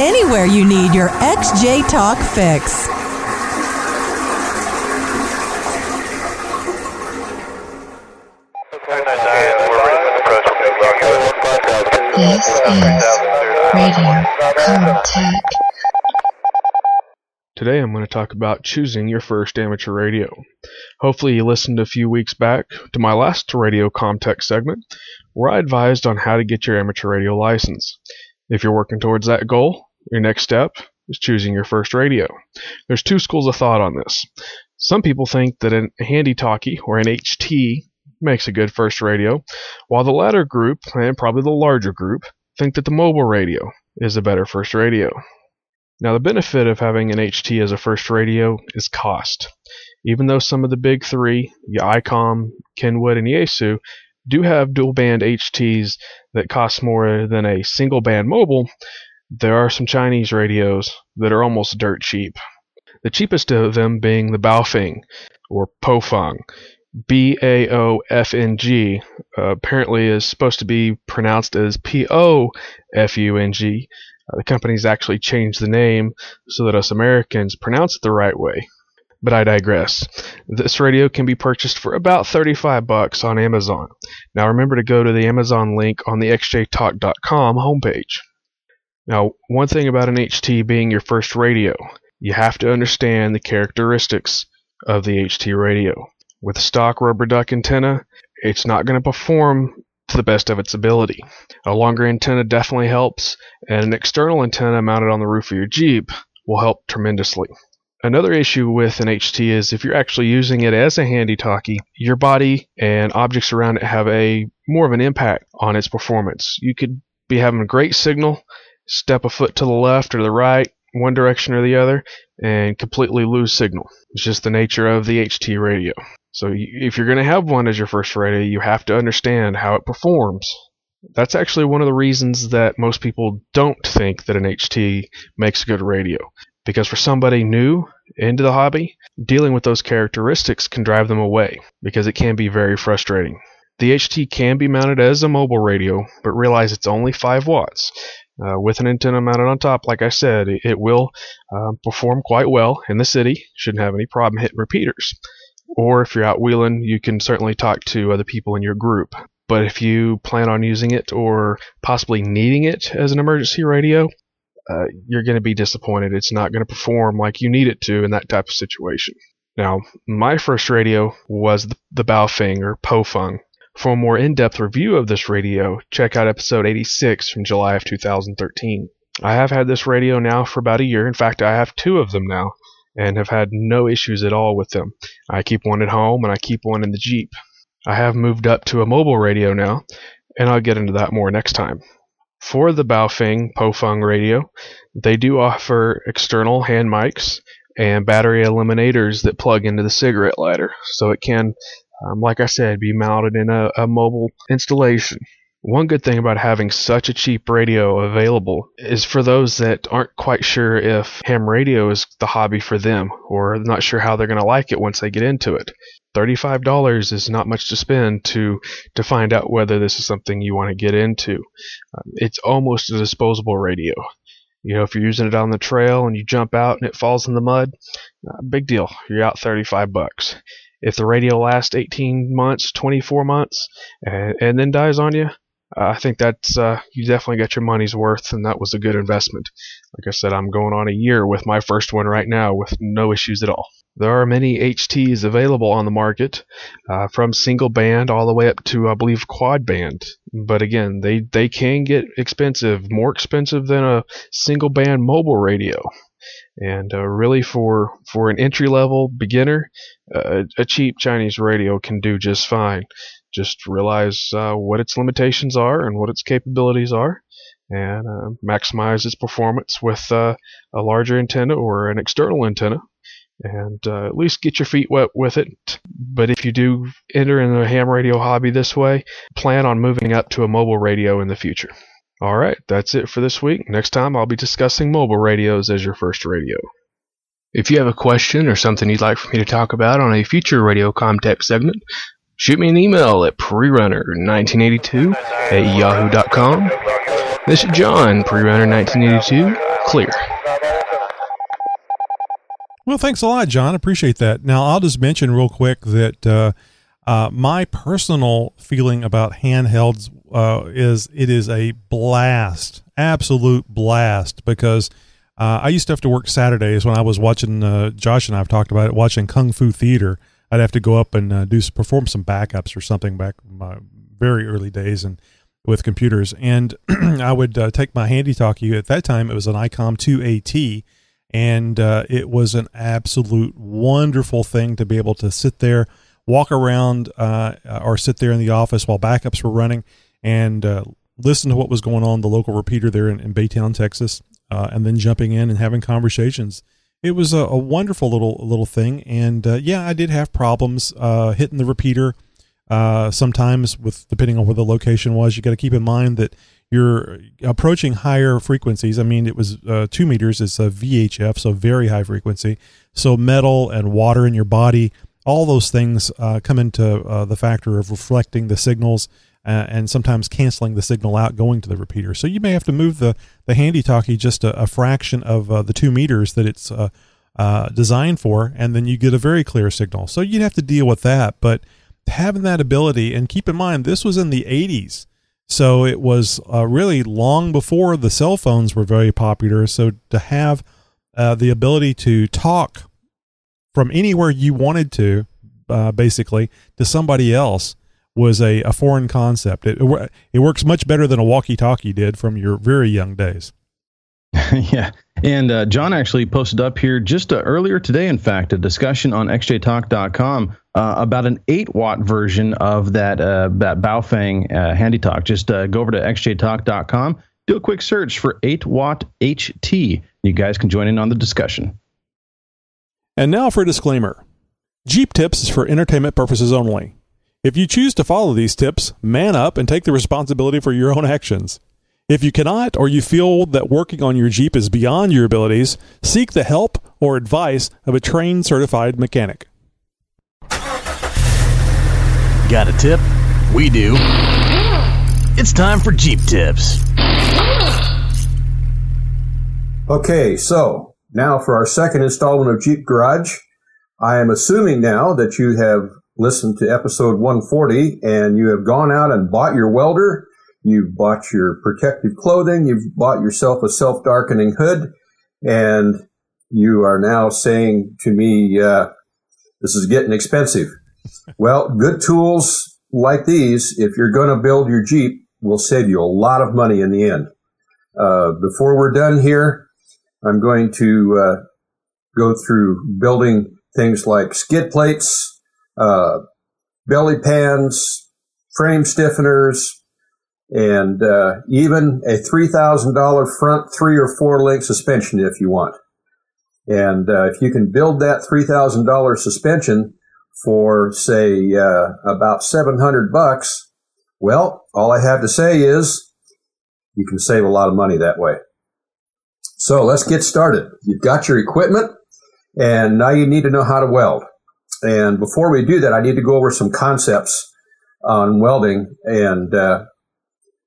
Speaker 4: anywhere you need your XJ Talk fix.
Speaker 9: This is Radio Comtech.
Speaker 10: Today I'm going to talk about choosing your first amateur radio. Hopefully you listened a few weeks back to my last Radio Comtech segment where I advised on how to get your amateur radio license. If you're working towards that goal, your next step is choosing your first radio. There's two schools of thought on this. Some people think that a handy talkie or an HT makes a good first radio, while the latter group, and probably the larger group, think that the mobile radio is a better first radio. Now, the benefit of having an HT as a first radio is cost. Even though some of the big three, the ICOM, Kenwood, and Yaesu, do have dual band HTs that cost more than a single band mobile, there are some Chinese radios that are almost dirt cheap. The cheapest of them being the Baofeng, or Pofeng. B A O F N G uh, apparently is supposed to be pronounced as P O F U N G. Uh, the company's actually changed the name so that us Americans pronounce it the right way. But I digress. This radio can be purchased for about 35 bucks on Amazon. Now remember to go to the Amazon link on the xjtalk.com homepage. Now, one thing about an HT being your first radio, you have to understand the characteristics of the HT radio. With a stock rubber duck antenna, it's not going to perform to the best of its ability. A longer antenna definitely helps, and an external antenna mounted on the roof of your Jeep will help tremendously. Another issue with an HT is if you're actually using it as a handy talkie, your body and objects around it have a more of an impact on its performance. You could be having a great signal, step a foot to the left or the right, one direction or the other, and completely lose signal. It's just the nature of the HT radio. So if you're going to have one as your first radio, you have to understand how it performs. That's actually one of the reasons that most people don't think that an HT makes a good radio. Because for somebody new into the hobby, dealing with those characteristics can drive them away because it can be very frustrating. The HT can be mounted as a mobile radio, but realize it's only 5 watts. Uh, with an antenna mounted on top, like I said, it, it will uh, perform quite well in the city. Shouldn't have any problem hitting repeaters or if you're out wheeling, you can certainly talk to other people in your group. But if you plan on using it or possibly needing it as an emergency radio, uh, you're going to be disappointed. It's not going to perform like you need it to in that type of situation. Now, my first radio was the, the Baofeng or Pofeng. For a more in-depth review of this radio, check out episode 86 from July of 2013. I have had this radio now for about a year. In fact, I have two of them now and have had no issues at all with them. I keep one at home and I keep one in the Jeep. I have moved up to a mobile radio now, and I'll get into that more next time. For the Baofeng Pofeng radio, they do offer external hand mics and battery eliminators that plug into the cigarette lighter, so it can, um, like I said, be mounted in a, a mobile installation. One good thing about having such a cheap radio available is for those that aren't quite sure if ham radio is the hobby for them or not sure how they're going to like it once they get into it. $35 is not much to spend to to find out whether this is something you want to get into. Um, it's almost a disposable radio. You know, if you're using it on the trail and you jump out and it falls in the mud, uh, big deal. You're out 35 bucks. If the radio lasts 18 months, 24 months, and, and then dies on you, uh, I think that's uh, you definitely got your money's worth, and that was a good investment. Like I said, I'm going on a year with my first one right now with no issues at all. There are many HTs available on the market, uh, from single band all the way up to I believe quad band. But again, they they can get expensive, more expensive than a single band mobile radio. And uh, really, for for an entry level beginner, uh, a cheap Chinese radio can do just fine just realize uh, what its limitations are and what its capabilities are, and uh, maximize its performance with uh, a larger antenna or an external antenna, and uh, at least get your feet wet with it. But if you do enter in the ham radio hobby this way, plan on moving up to a mobile radio in the future. All right, that's it for this week. Next time, I'll be discussing mobile radios as your first radio. If you have a question or something you'd like for me to talk about on a future Radio Comtech segment, Shoot me an email at prerunner1982 at yahoo.com. This is John, prerunner1982, clear.
Speaker 1: Well, thanks a lot, John. Appreciate that. Now, I'll just mention real quick that uh, uh, my personal feeling about handhelds uh, is it is a blast, absolute blast, because uh, I used to have to work Saturdays when I was watching, uh, Josh and I have talked about it, watching Kung Fu Theater I'd have to go up and uh, do perform some backups or something back my very early days and with computers. And <clears throat> I would uh, take my handy talkie. At that time, it was an ICOM 2AT, and uh, it was an absolute wonderful thing to be able to sit there, walk around, uh, or sit there in the office while backups were running, and uh, listen to what was going on the local repeater there in, in Baytown, Texas, uh, and then jumping in and having conversations it was a, a wonderful little little thing, and uh, yeah, I did have problems uh, hitting the repeater. Uh, sometimes, with depending on where the location was, you got to keep in mind that you're approaching higher frequencies. I mean, it was uh, two meters. It's a VHF, so very high frequency. So metal and water in your body, all those things uh, come into uh, the factor of reflecting the signals uh, and sometimes canceling the signal out going to the repeater. So you may have to move the, the handy talkie just a, a fraction of uh, the two meters that it's uh, uh, designed for, and then you get a very clear signal. So you'd have to deal with that. But having that ability, and keep in mind, this was in the 80s. So it was uh, really long before the cell phones were very popular. So to have the ability to talk from anywhere you wanted to, uh, basically, to somebody else was a, a foreign concept. It, it works much better than a walkie talkie did from your very young days. <laughs>
Speaker 2: yeah. And uh, John actually posted up here just uh, earlier today, in fact, a discussion on xjtalk.com uh, about an 8 watt version of that, uh, that Baofeng uh, Handy Talk. Just uh, go over to xjtalk.com, do a quick search for 8 watt HT. You guys can join in on the discussion.
Speaker 1: And now for a disclaimer Jeep Tips is for entertainment purposes only. If you choose to follow these tips, man up and take the responsibility for your own actions. If you cannot or you feel that working on your Jeep is beyond your abilities, seek the help or advice of a trained certified mechanic.
Speaker 7: Got a tip? We do. It's time for Jeep Tips.
Speaker 11: Okay, so now for our second installment of Jeep Garage. I am assuming now that you have listened to episode 140 and you have gone out and bought your welder You've bought your protective clothing. You've bought yourself a self-darkening hood and you are now saying to me, uh, this is getting expensive. well, good tools like these, if you're going to build your Jeep, will save you a lot of money in the end. Uh, before we're done here, I'm going to uh, go through building things like skid plates, uh, belly pans, frame stiffeners, and uh, even a $3,000 front three or four link suspension if you want. And uh, if you can build that $3,000 suspension for, say, uh, about 700 bucks, well, all I have to say is you can save a lot of money that way. So let's get started. You've got your equipment, and now you need to know how to weld. And before we do that, I need to go over some concepts on welding and uh,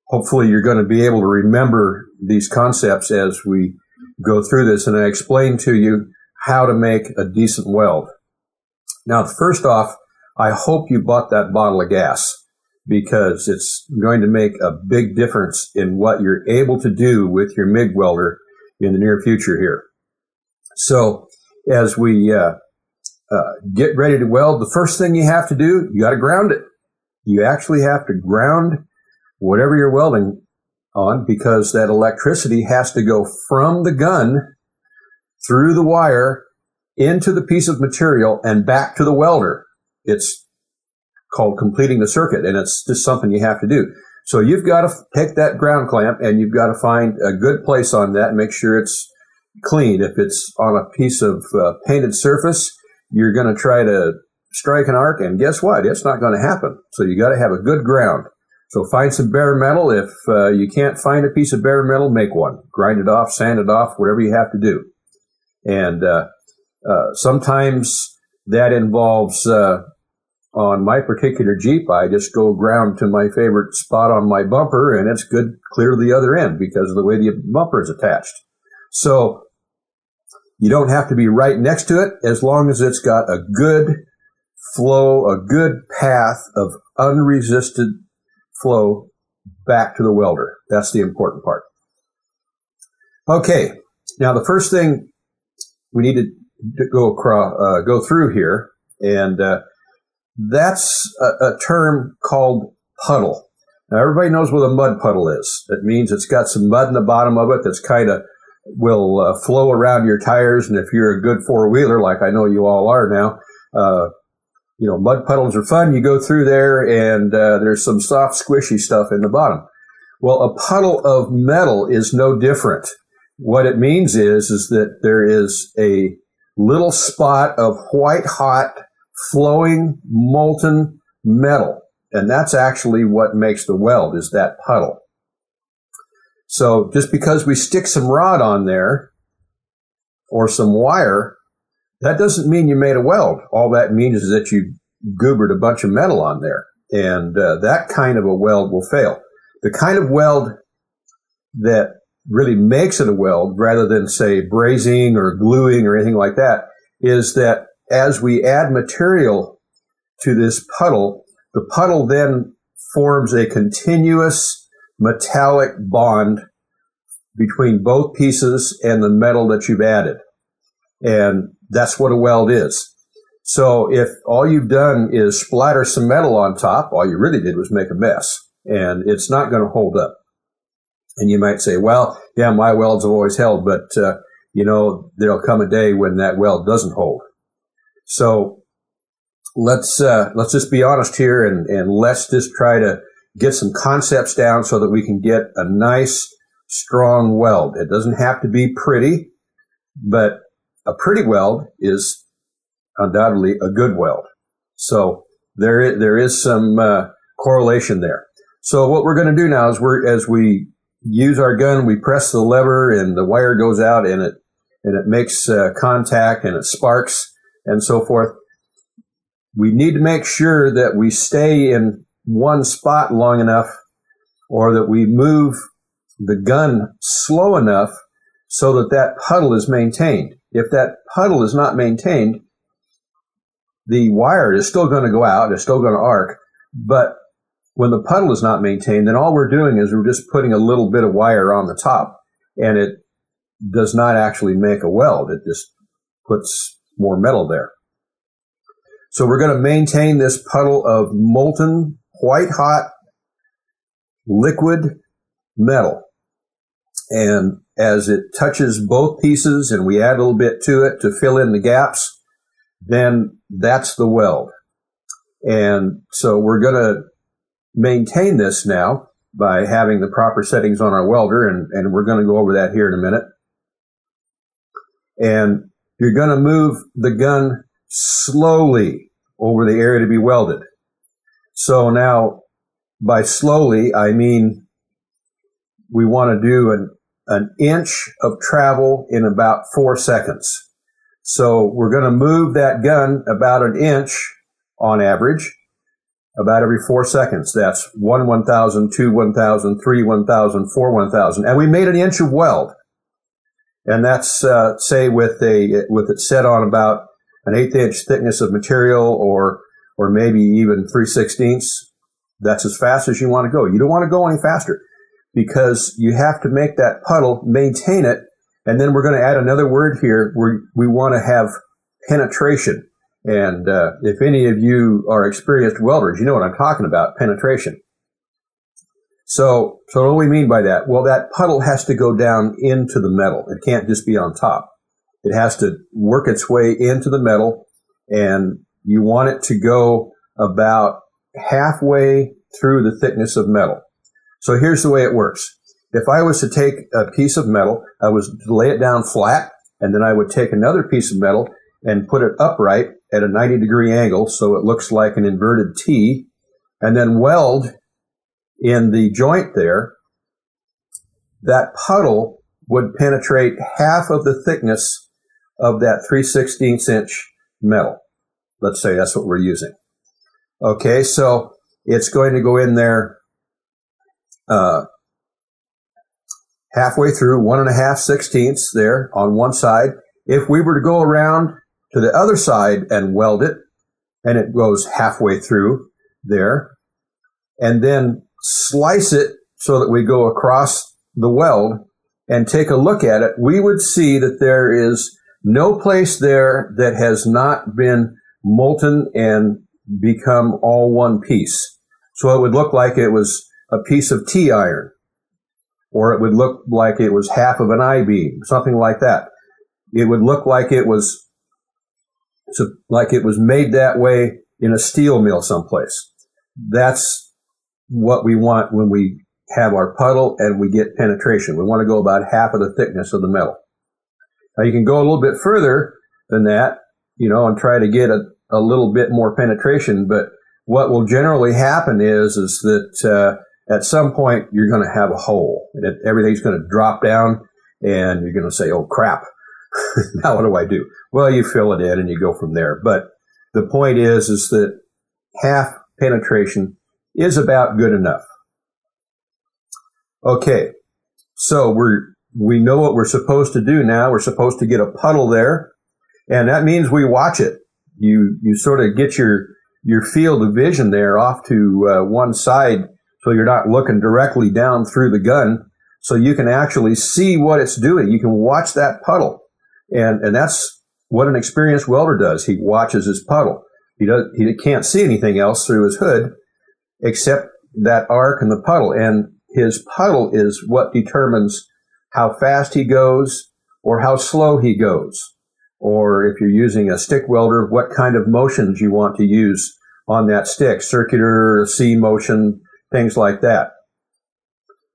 Speaker 11: hopefully you're going to be able to remember these concepts as we go through this and I explain to you how to make a decent weld. Now, first off, I hope you bought that bottle of gas because it's going to make a big difference in what you're able to do with your MIG welder in the near future here. So as we uh, uh, get ready to weld, the first thing you have to do, you got to ground it. You actually have to ground whatever you're welding on because that electricity has to go from the gun through the wire into the piece of material and back to the welder. It's called completing the circuit and it's just something you have to do. So you've got to take that ground clamp and you've got to find a good place on that and make sure it's clean. If it's on a piece of uh, painted surface, you're going to try to strike an arc and guess what? It's not going to happen. So you got to have a good ground. So find some bare metal. If uh, you can't find a piece of bare metal, make one. Grind it off, sand it off, whatever you have to do. And uh, uh, sometimes that involves uh, on my particular Jeep, I just go ground to my favorite spot on my bumper, and it's good clear to the other end because of the way the bumper is attached. So you don't have to be right next to it as long as it's got a good flow, a good path of unresisted flow back to the welder. That's the important part. Okay. Now the first thing we need to go across, uh, go through here, and uh, that's a, a, term called puddle. Now everybody knows what a mud puddle is. It means it's got some mud in the bottom of it that's kind of will uh, flow around your tires, and if you're a good four wheeler like I know you all are now, uh, you know, mud puddles are fun. You go through there and uh, there's some soft, squishy stuff in the bottom. Well, a puddle of metal is no different. What it means is, is that there is a little spot of white hot, flowing, molten metal. And that's actually what makes the weld is that puddle. So just because we stick some rod on there or some wire that doesn't mean you made a weld. All that means is that you goobered a bunch of metal on there. And uh, that kind of a weld will fail. The kind of weld that really makes it a weld rather than say brazing or gluing or anything like that is that as we add material to this puddle, the puddle then forms a continuous metallic bond between both pieces and the metal that you've added. And that's what a weld is. So if all you've done is splatter some metal on top, all you really did was make a mess and it's not going to hold up. And you might say, well, yeah, my welds have always held, but, uh, you know, there'll come a day when that weld doesn't hold. So let's, uh, let's just be honest here and, and let's just try to get some concepts down so that we can get a nice, strong weld. It doesn't have to be pretty, but a pretty weld is undoubtedly a good weld. So there there is some uh, correlation there. So what we're going to do now is we're as we use our gun, we press the lever and the wire goes out and it and it makes uh, contact and it sparks and so forth. We need to make sure that we stay in one spot long enough or that we move the gun slow enough so that that puddle is maintained. If that puddle is not maintained, the wire is still going to go out, it's still going to arc, but when the puddle is not maintained, then all we're doing is we're just putting a little bit of wire on the top and it does not actually make a weld. It just puts more metal there. So we're going to maintain this puddle of molten white hot liquid metal. And as it touches both pieces and we add a little bit to it to fill in the gaps, then that's the weld. And so we're going to maintain this now by having the proper settings on our welder, and, and we're going to go over that here in a minute. And you're going to move the gun slowly over the area to be welded. So now, by slowly, I mean we want to do an, an inch of travel in about four seconds. So we're going to move that gun about an inch on average about every four seconds. That's one 1,000, two 1,000, three 1,000, four 1,000. And we made an inch of weld. And that's, uh, say with a, with it set on about an eighth inch thickness of material or, or maybe even three sixteenths. That's as fast as you want to go. You don't want to go any faster because you have to make that puddle, maintain it. And then we're going to add another word here where we want to have penetration. And uh, if any of you are experienced welders, you know what I'm talking about, penetration. So, so what do we mean by that? Well, that puddle has to go down into the metal. It can't just be on top. It has to work its way into the metal and you want it to go about halfway through the thickness of metal. So here's the way it works. If I was to take a piece of metal, I was to lay it down flat and then I would take another piece of metal and put it upright at a 90 degree angle so it looks like an inverted T and then weld in the joint there, that puddle would penetrate half of the thickness of that 3 16 inch metal. Let's say that's what we're using. Okay, so it's going to go in there uh, halfway through, one and a half sixteenths there on one side. If we were to go around to the other side and weld it, and it goes halfway through there, and then slice it so that we go across the weld and take a look at it, we would see that there is no place there that has not been molten and become all one piece. So it would look like it was a piece of T iron, or it would look like it was half of an I beam, something like that. It would look like it was so like it was made that way in a steel mill someplace. That's what we want when we have our puddle and we get penetration. We want to go about half of the thickness of the metal. Now you can go a little bit further than that, you know, and try to get a, a little bit more penetration. But what will generally happen is, is that, uh, at some point you're going to have a hole and it, everything's going to drop down and you're going to say, Oh crap. <laughs> now what do I do? Well, you fill it in and you go from there. But the point is, is that half penetration is about good enough. Okay. So we're, we know what we're supposed to do now. We're supposed to get a puddle there. And that means we watch it. You, you sort of get your, your field of vision there off to uh, one side so you're not looking directly down through the gun. So you can actually see what it's doing. You can watch that puddle. And, and that's what an experienced welder does. He watches his puddle. He does, he can't see anything else through his hood except that arc and the puddle. And his puddle is what determines how fast he goes or how slow he goes. Or if you're using a stick welder, what kind of motions you want to use on that stick, circular, C motion, things like that.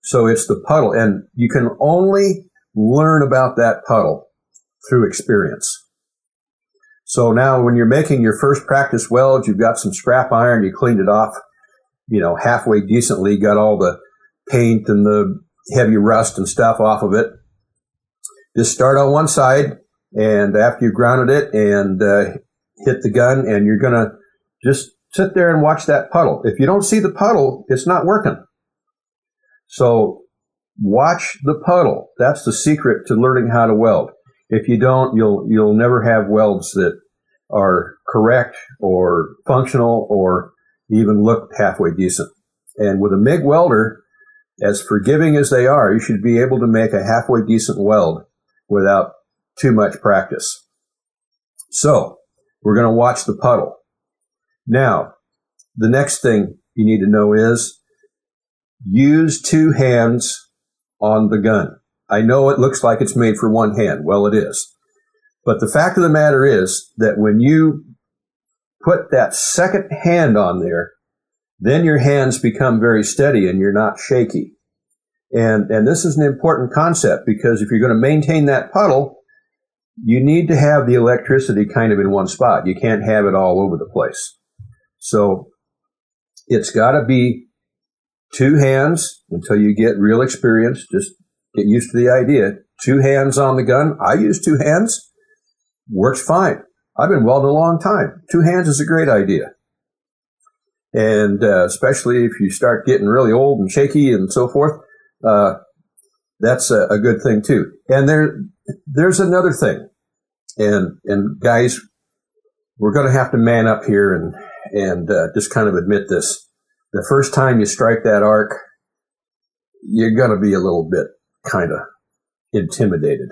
Speaker 11: So it's the puddle and you can only learn about that puddle through experience. So now when you're making your first practice weld, you've got some scrap iron, you cleaned it off, you know, halfway decently, got all the paint and the heavy rust and stuff off of it. Just start on one side, and after you've grounded it and uh, hit the gun, and you're gonna just sit there and watch that puddle. If you don't see the puddle, it's not working. So watch the puddle. That's the secret to learning how to weld. If you don't, you'll you'll never have welds that are correct or functional or even look halfway decent. And with a MIG welder, as forgiving as they are, you should be able to make a halfway decent weld without too much practice. So we're going to watch the puddle. Now, the next thing you need to know is use two hands on the gun. I know it looks like it's made for one hand. Well, it is. But the fact of the matter is that when you put that second hand on there, then your hands become very steady and you're not shaky. And, and this is an important concept because if you're going to maintain that puddle, you need to have the electricity kind of in one spot. You can't have it all over the place. So it's got to be two hands until you get real experience. Just get used to the idea. Two hands on the gun. I use two hands. Works fine. I've been welding a long time. Two hands is a great idea. And uh, especially if you start getting really old and shaky and so forth, uh, that's a, a, good thing too. And there, there's another thing. And, and guys, we're going to have to man up here and, and uh, just kind of admit this. The first time you strike that arc, you're going to be a little bit kind of intimidated.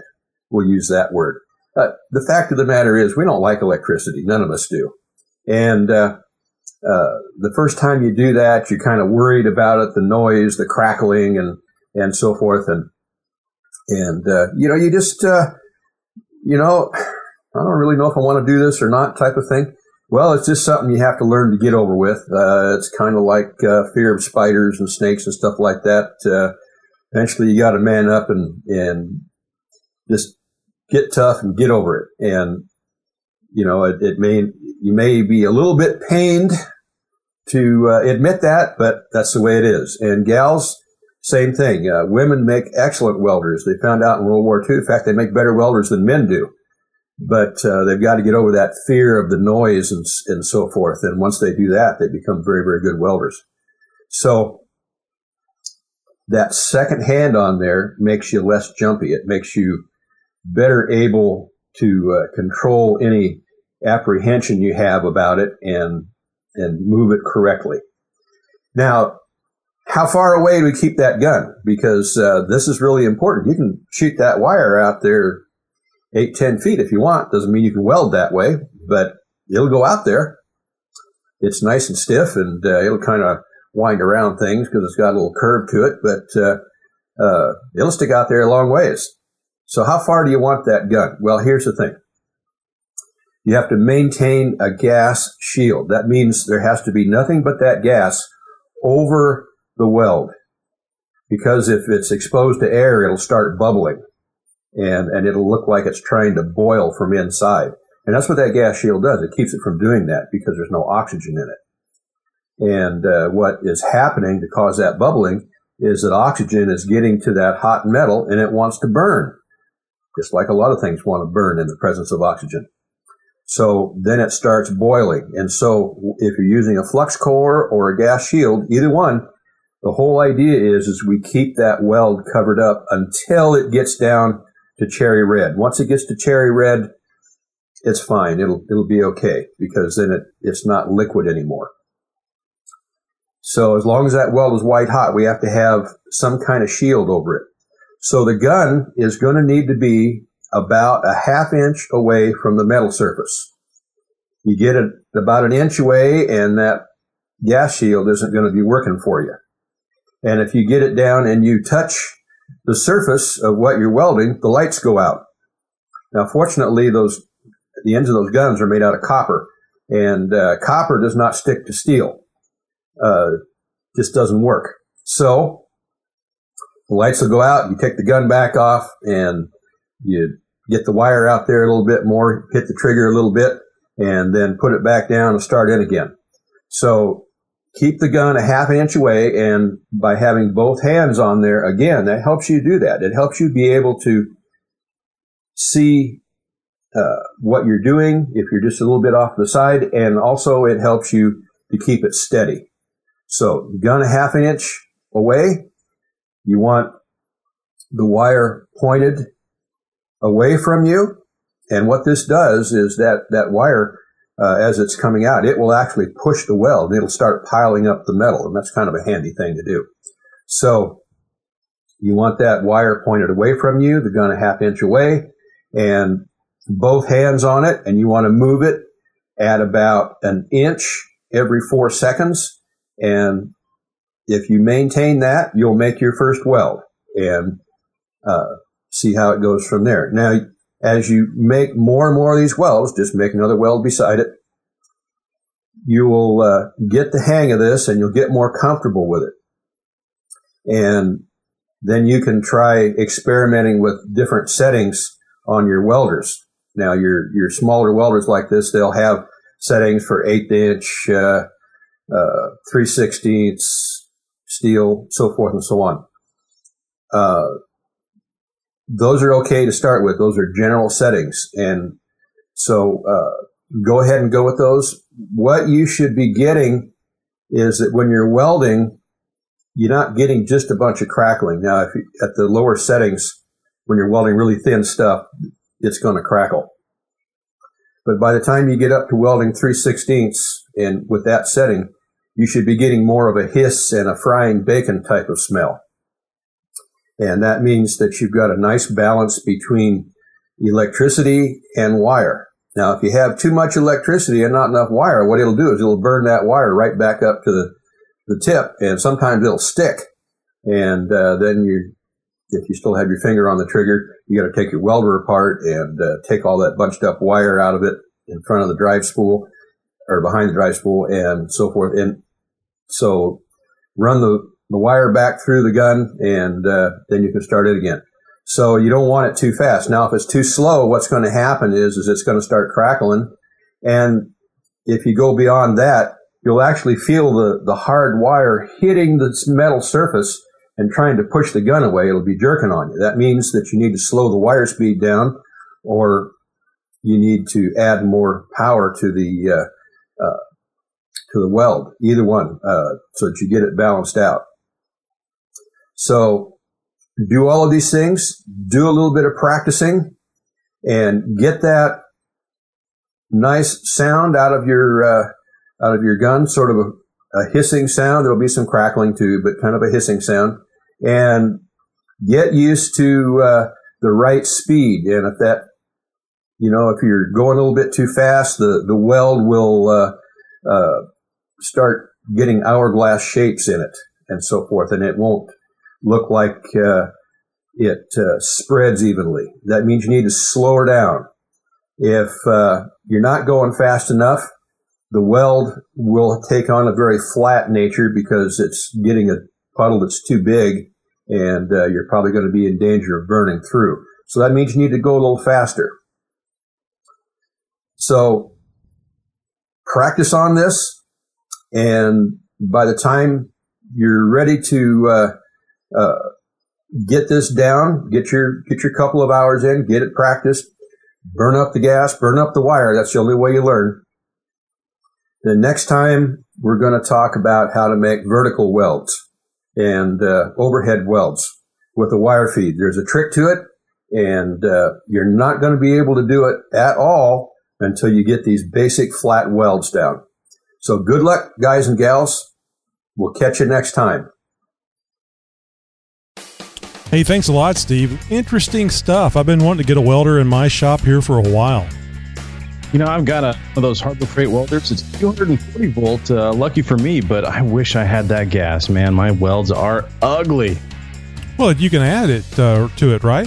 Speaker 11: We'll use that word. Uh, the fact of the matter is, we don't like electricity. None of us do. And uh, uh, the first time you do that, you're kind of worried about it, the noise, the crackling, and and so forth. And and uh, you know, you just uh, you know, I don't really know if I want to do this or not, type of thing. Well, it's just something you have to learn to get over with. Uh, it's kind of like fear of spiders and snakes and stuff like that. eventually, you got to man up and and just get tough and get over it. And, you know, it, it may, you may be a little bit pained to uh, admit that, but that's the way it is. And gals, same thing. Uh, women make excellent welders. They found out in World War II. In fact, they make better welders than men do. But uh, they've got to get over that fear of the noise and, and so forth. And once they do that, they become very, very good welders. So that second hand on there makes you less jumpy. It makes you better able to uh, control any apprehension you have about it and and move it correctly. Now, how far away do we keep that gun? Because uh, this is really important. You can shoot that wire out there eight, ten feet if you want. Doesn't mean you can weld that way, but it'll go out there. It's nice and stiff, and uh, it'll kind of wind around things because it's got a little curve to it, but uh, uh, it'll stick out there a long ways. So how far do you want that gun? Well, here's the thing. You have to maintain a gas shield. That means there has to be nothing but that gas over the weld. Because if it's exposed to air, it'll start bubbling and, and it'll look like it's trying to boil from inside. And that's what that gas shield does. It keeps it from doing that because there's no oxygen in it. And uh, what is happening to cause that bubbling is that oxygen is getting to that hot metal and it wants to burn just like a lot of things want to burn in the presence of oxygen. So then it starts boiling. And so if you're using a flux core or a gas shield, either one, The whole idea is, is we keep that weld covered up until it gets down to cherry red. Once it gets to cherry red, it's fine. It'll, it'll be okay because then it, it's not liquid anymore. So as long as that weld is white hot, we have to have some kind of shield over it. So the gun is going to need to be about a half inch away from the metal surface. You get it about an inch away and that gas shield isn't going to be working for you. And if you get it down and you touch the surface of what you're welding, the lights go out. Now, fortunately, those the ends of those guns are made out of copper, and uh, copper does not stick to steel. Uh, just doesn't work. So the lights will go out. You take the gun back off, and you get the wire out there a little bit more, hit the trigger a little bit, and then put it back down and start in again. So keep the gun a half inch away, and by having both hands on there, again, that helps you do that. It helps you be able to see uh, what you're doing if you're just a little bit off the side, and also it helps you to keep it steady. So, gun a half an inch away. You want the wire pointed away from you. And what this does is that that wire uh, as it's coming out, it will actually push the weld and it'll start piling up the metal. And that's kind of a handy thing to do. So you want that wire pointed away from you, the gun a half inch away and both hands on it. And you want to move it at about an inch every four seconds. And if you maintain that, you'll make your first weld and uh, see how it goes from there. Now, as you make more and more of these welds, just make another weld beside it. You will uh, get the hang of this and you'll get more comfortable with it. And then you can try experimenting with different settings on your welders. Now, your, your smaller welders like this, they'll have settings for eighth inch, uh, uh, 3 sixteenths, steel, so forth and so on. Uh, those are okay to start with. Those are general settings. And so uh, go ahead and go with those. What you should be getting is that when you're welding, you're not getting just a bunch of crackling. Now, if you, at the lower settings, when you're welding really thin stuff, it's going to crackle. But by the time you get up to welding 3 sixteenths and with that setting, you should be getting more of a hiss and a frying bacon type of smell. And that means that you've got a nice balance between electricity and wire. Now, if you have too much electricity and not enough wire, what it'll do is it'll burn that wire right back up to the, the tip, and sometimes it'll stick. And uh, then you, if you still have your finger on the trigger, you got to take your welder apart and uh, take all that bunched up wire out of it in front of the drive spool or behind the drive spool and so forth. And so run the the wire back through the gun, and uh, then you can start it again. So you don't want it too fast. Now, if it's too slow, what's going to happen is, is it's going to start crackling. And if you go beyond that, you'll actually feel the, the hard wire hitting the metal surface and trying to push the gun away. It'll be jerking on you. That means that you need to slow the wire speed down or you need to add more power to the, uh, uh, to the weld, either one, uh, so that you get it balanced out. So do all of these things, do a little bit of practicing and get that nice sound out of your, uh, out of your gun, sort of a, a hissing sound. There'll be some crackling too, but kind of a hissing sound and get used to, uh, the right speed. And if that, you know, if you're going a little bit too fast, the, the weld will, uh, uh, start getting hourglass shapes in it and so forth, and it won't look like uh, it uh, spreads evenly. That means you need to slow her down. If uh, you're not going fast enough, the weld will take on a very flat nature because it's getting a puddle that's too big and uh, you're probably going to be in danger of burning through. So that means you need to go a little faster. So practice on this and by the time you're ready to uh, get this down, get your get your couple of hours in, get it practiced, burn up the gas, burn up the wire. That's the only way you learn. The next time we're going to talk about how to make vertical welds. and uh, overhead welds with a wire feed. There's a trick to it, and uh, you're not going to be able to do it at all until you get these basic flat welds down. So good luck, guys and gals. We'll catch you next time.
Speaker 1: Hey, thanks a lot, Steve. Interesting stuff. I've been wanting to get a welder in my shop here for a while.
Speaker 2: You know, I've got a, one of those Harbor Freight welders. It's 240 volt. Uh, lucky for me, but I wish I had that gas, man. My welds are ugly.
Speaker 1: Well, you can add it uh, to it, right?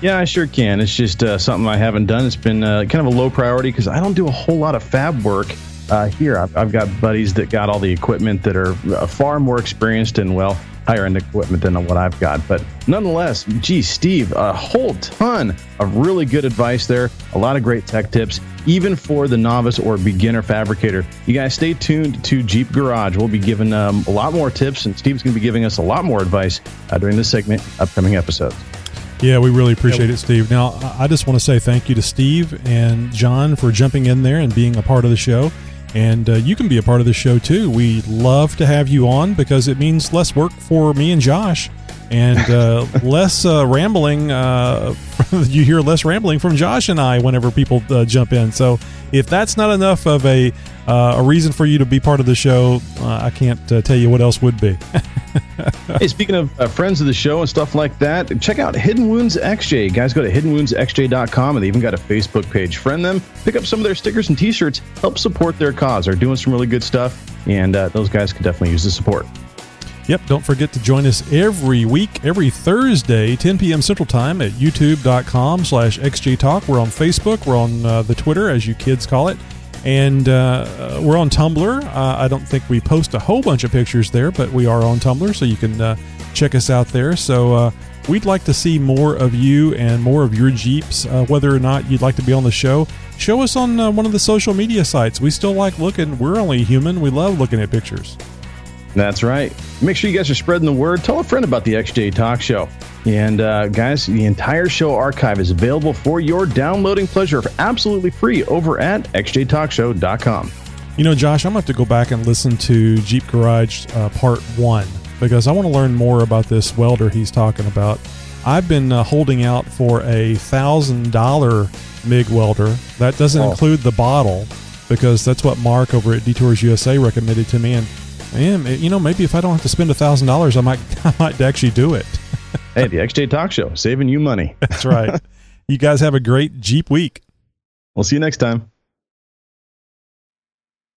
Speaker 2: Yeah, I sure can. It's just uh, something I haven't done. It's been uh, kind of a low priority because I don't do a whole lot of fab work uh, here. I've, I've, got buddies that got all the equipment that are uh, far more experienced and, well, higher end equipment than what I've got. But nonetheless, gee, Steve, a whole ton of really good advice there. A lot of great tech tips, even for the novice or beginner fabricator. You guys stay tuned to Jeep Garage. We'll be giving um, a lot more tips, and Steve's going to be giving us a lot more advice uh, during this segment, upcoming episodes.
Speaker 1: Yeah, we really appreciate it, Steve. Now, I just want to say thank you to Steve and John for jumping in there and being a part of the show. And uh, you can be a part of the show too. We love to have you on because it means less work for me and Josh and uh, <laughs> less uh, rambling. Uh, <laughs> you hear less rambling from Josh and I whenever people uh, jump in. So if that's not enough of a uh, a reason for you to be part of the show, I can't tell you what else would be. <laughs>
Speaker 2: hey, speaking of friends of the show and stuff like that, check out Hidden Wounds XJ. Guys, go to hiddenwoundsxj.com and they even got a Facebook page. Friend them, pick up some of their stickers and T-shirts, help support their cause. They're doing some really good stuff, and those guys could definitely use the support.
Speaker 1: Yep, don't forget to join us every week, every Thursday, 10 p.m. Central Time at youtube.com slash xjtalk. We're on Facebook. We're on uh, the Twitter, as you kids call it. And uh, we're on Tumblr. Uh, I don't think we post a whole bunch of pictures there, but we are on Tumblr, so you can uh, check us out there. So uh, we'd like to see more of you and more of your Jeeps. Uh, whether or not you'd like to be on the show, show us on one of the social media sites. We still like looking. We're only human. We love looking at pictures.
Speaker 2: That's right. Make sure you guys are spreading the word. Tell a friend about the XJ Talk Show. And uh, guys, the entire show archive is available for your downloading pleasure for absolutely free over at xjtalkshow.com.
Speaker 1: You know, Josh, I'm going to have to go back and listen to Jeep Garage uh, Part 1 because I want to learn more about this welder he's talking about. I've been uh, holding out for a $1,000 MIG welder. That doesn't oh. include the bottle because that's what Mark over at Detours USA recommended to me. And Man, you know, maybe if I don't have to spend a thousand dollars, I might, <laughs> I might actually do it. <laughs>
Speaker 2: hey, the XJ Talk Show, saving you money.
Speaker 1: That's right. <laughs> you guys have a great Jeep week.
Speaker 2: We'll see you next time.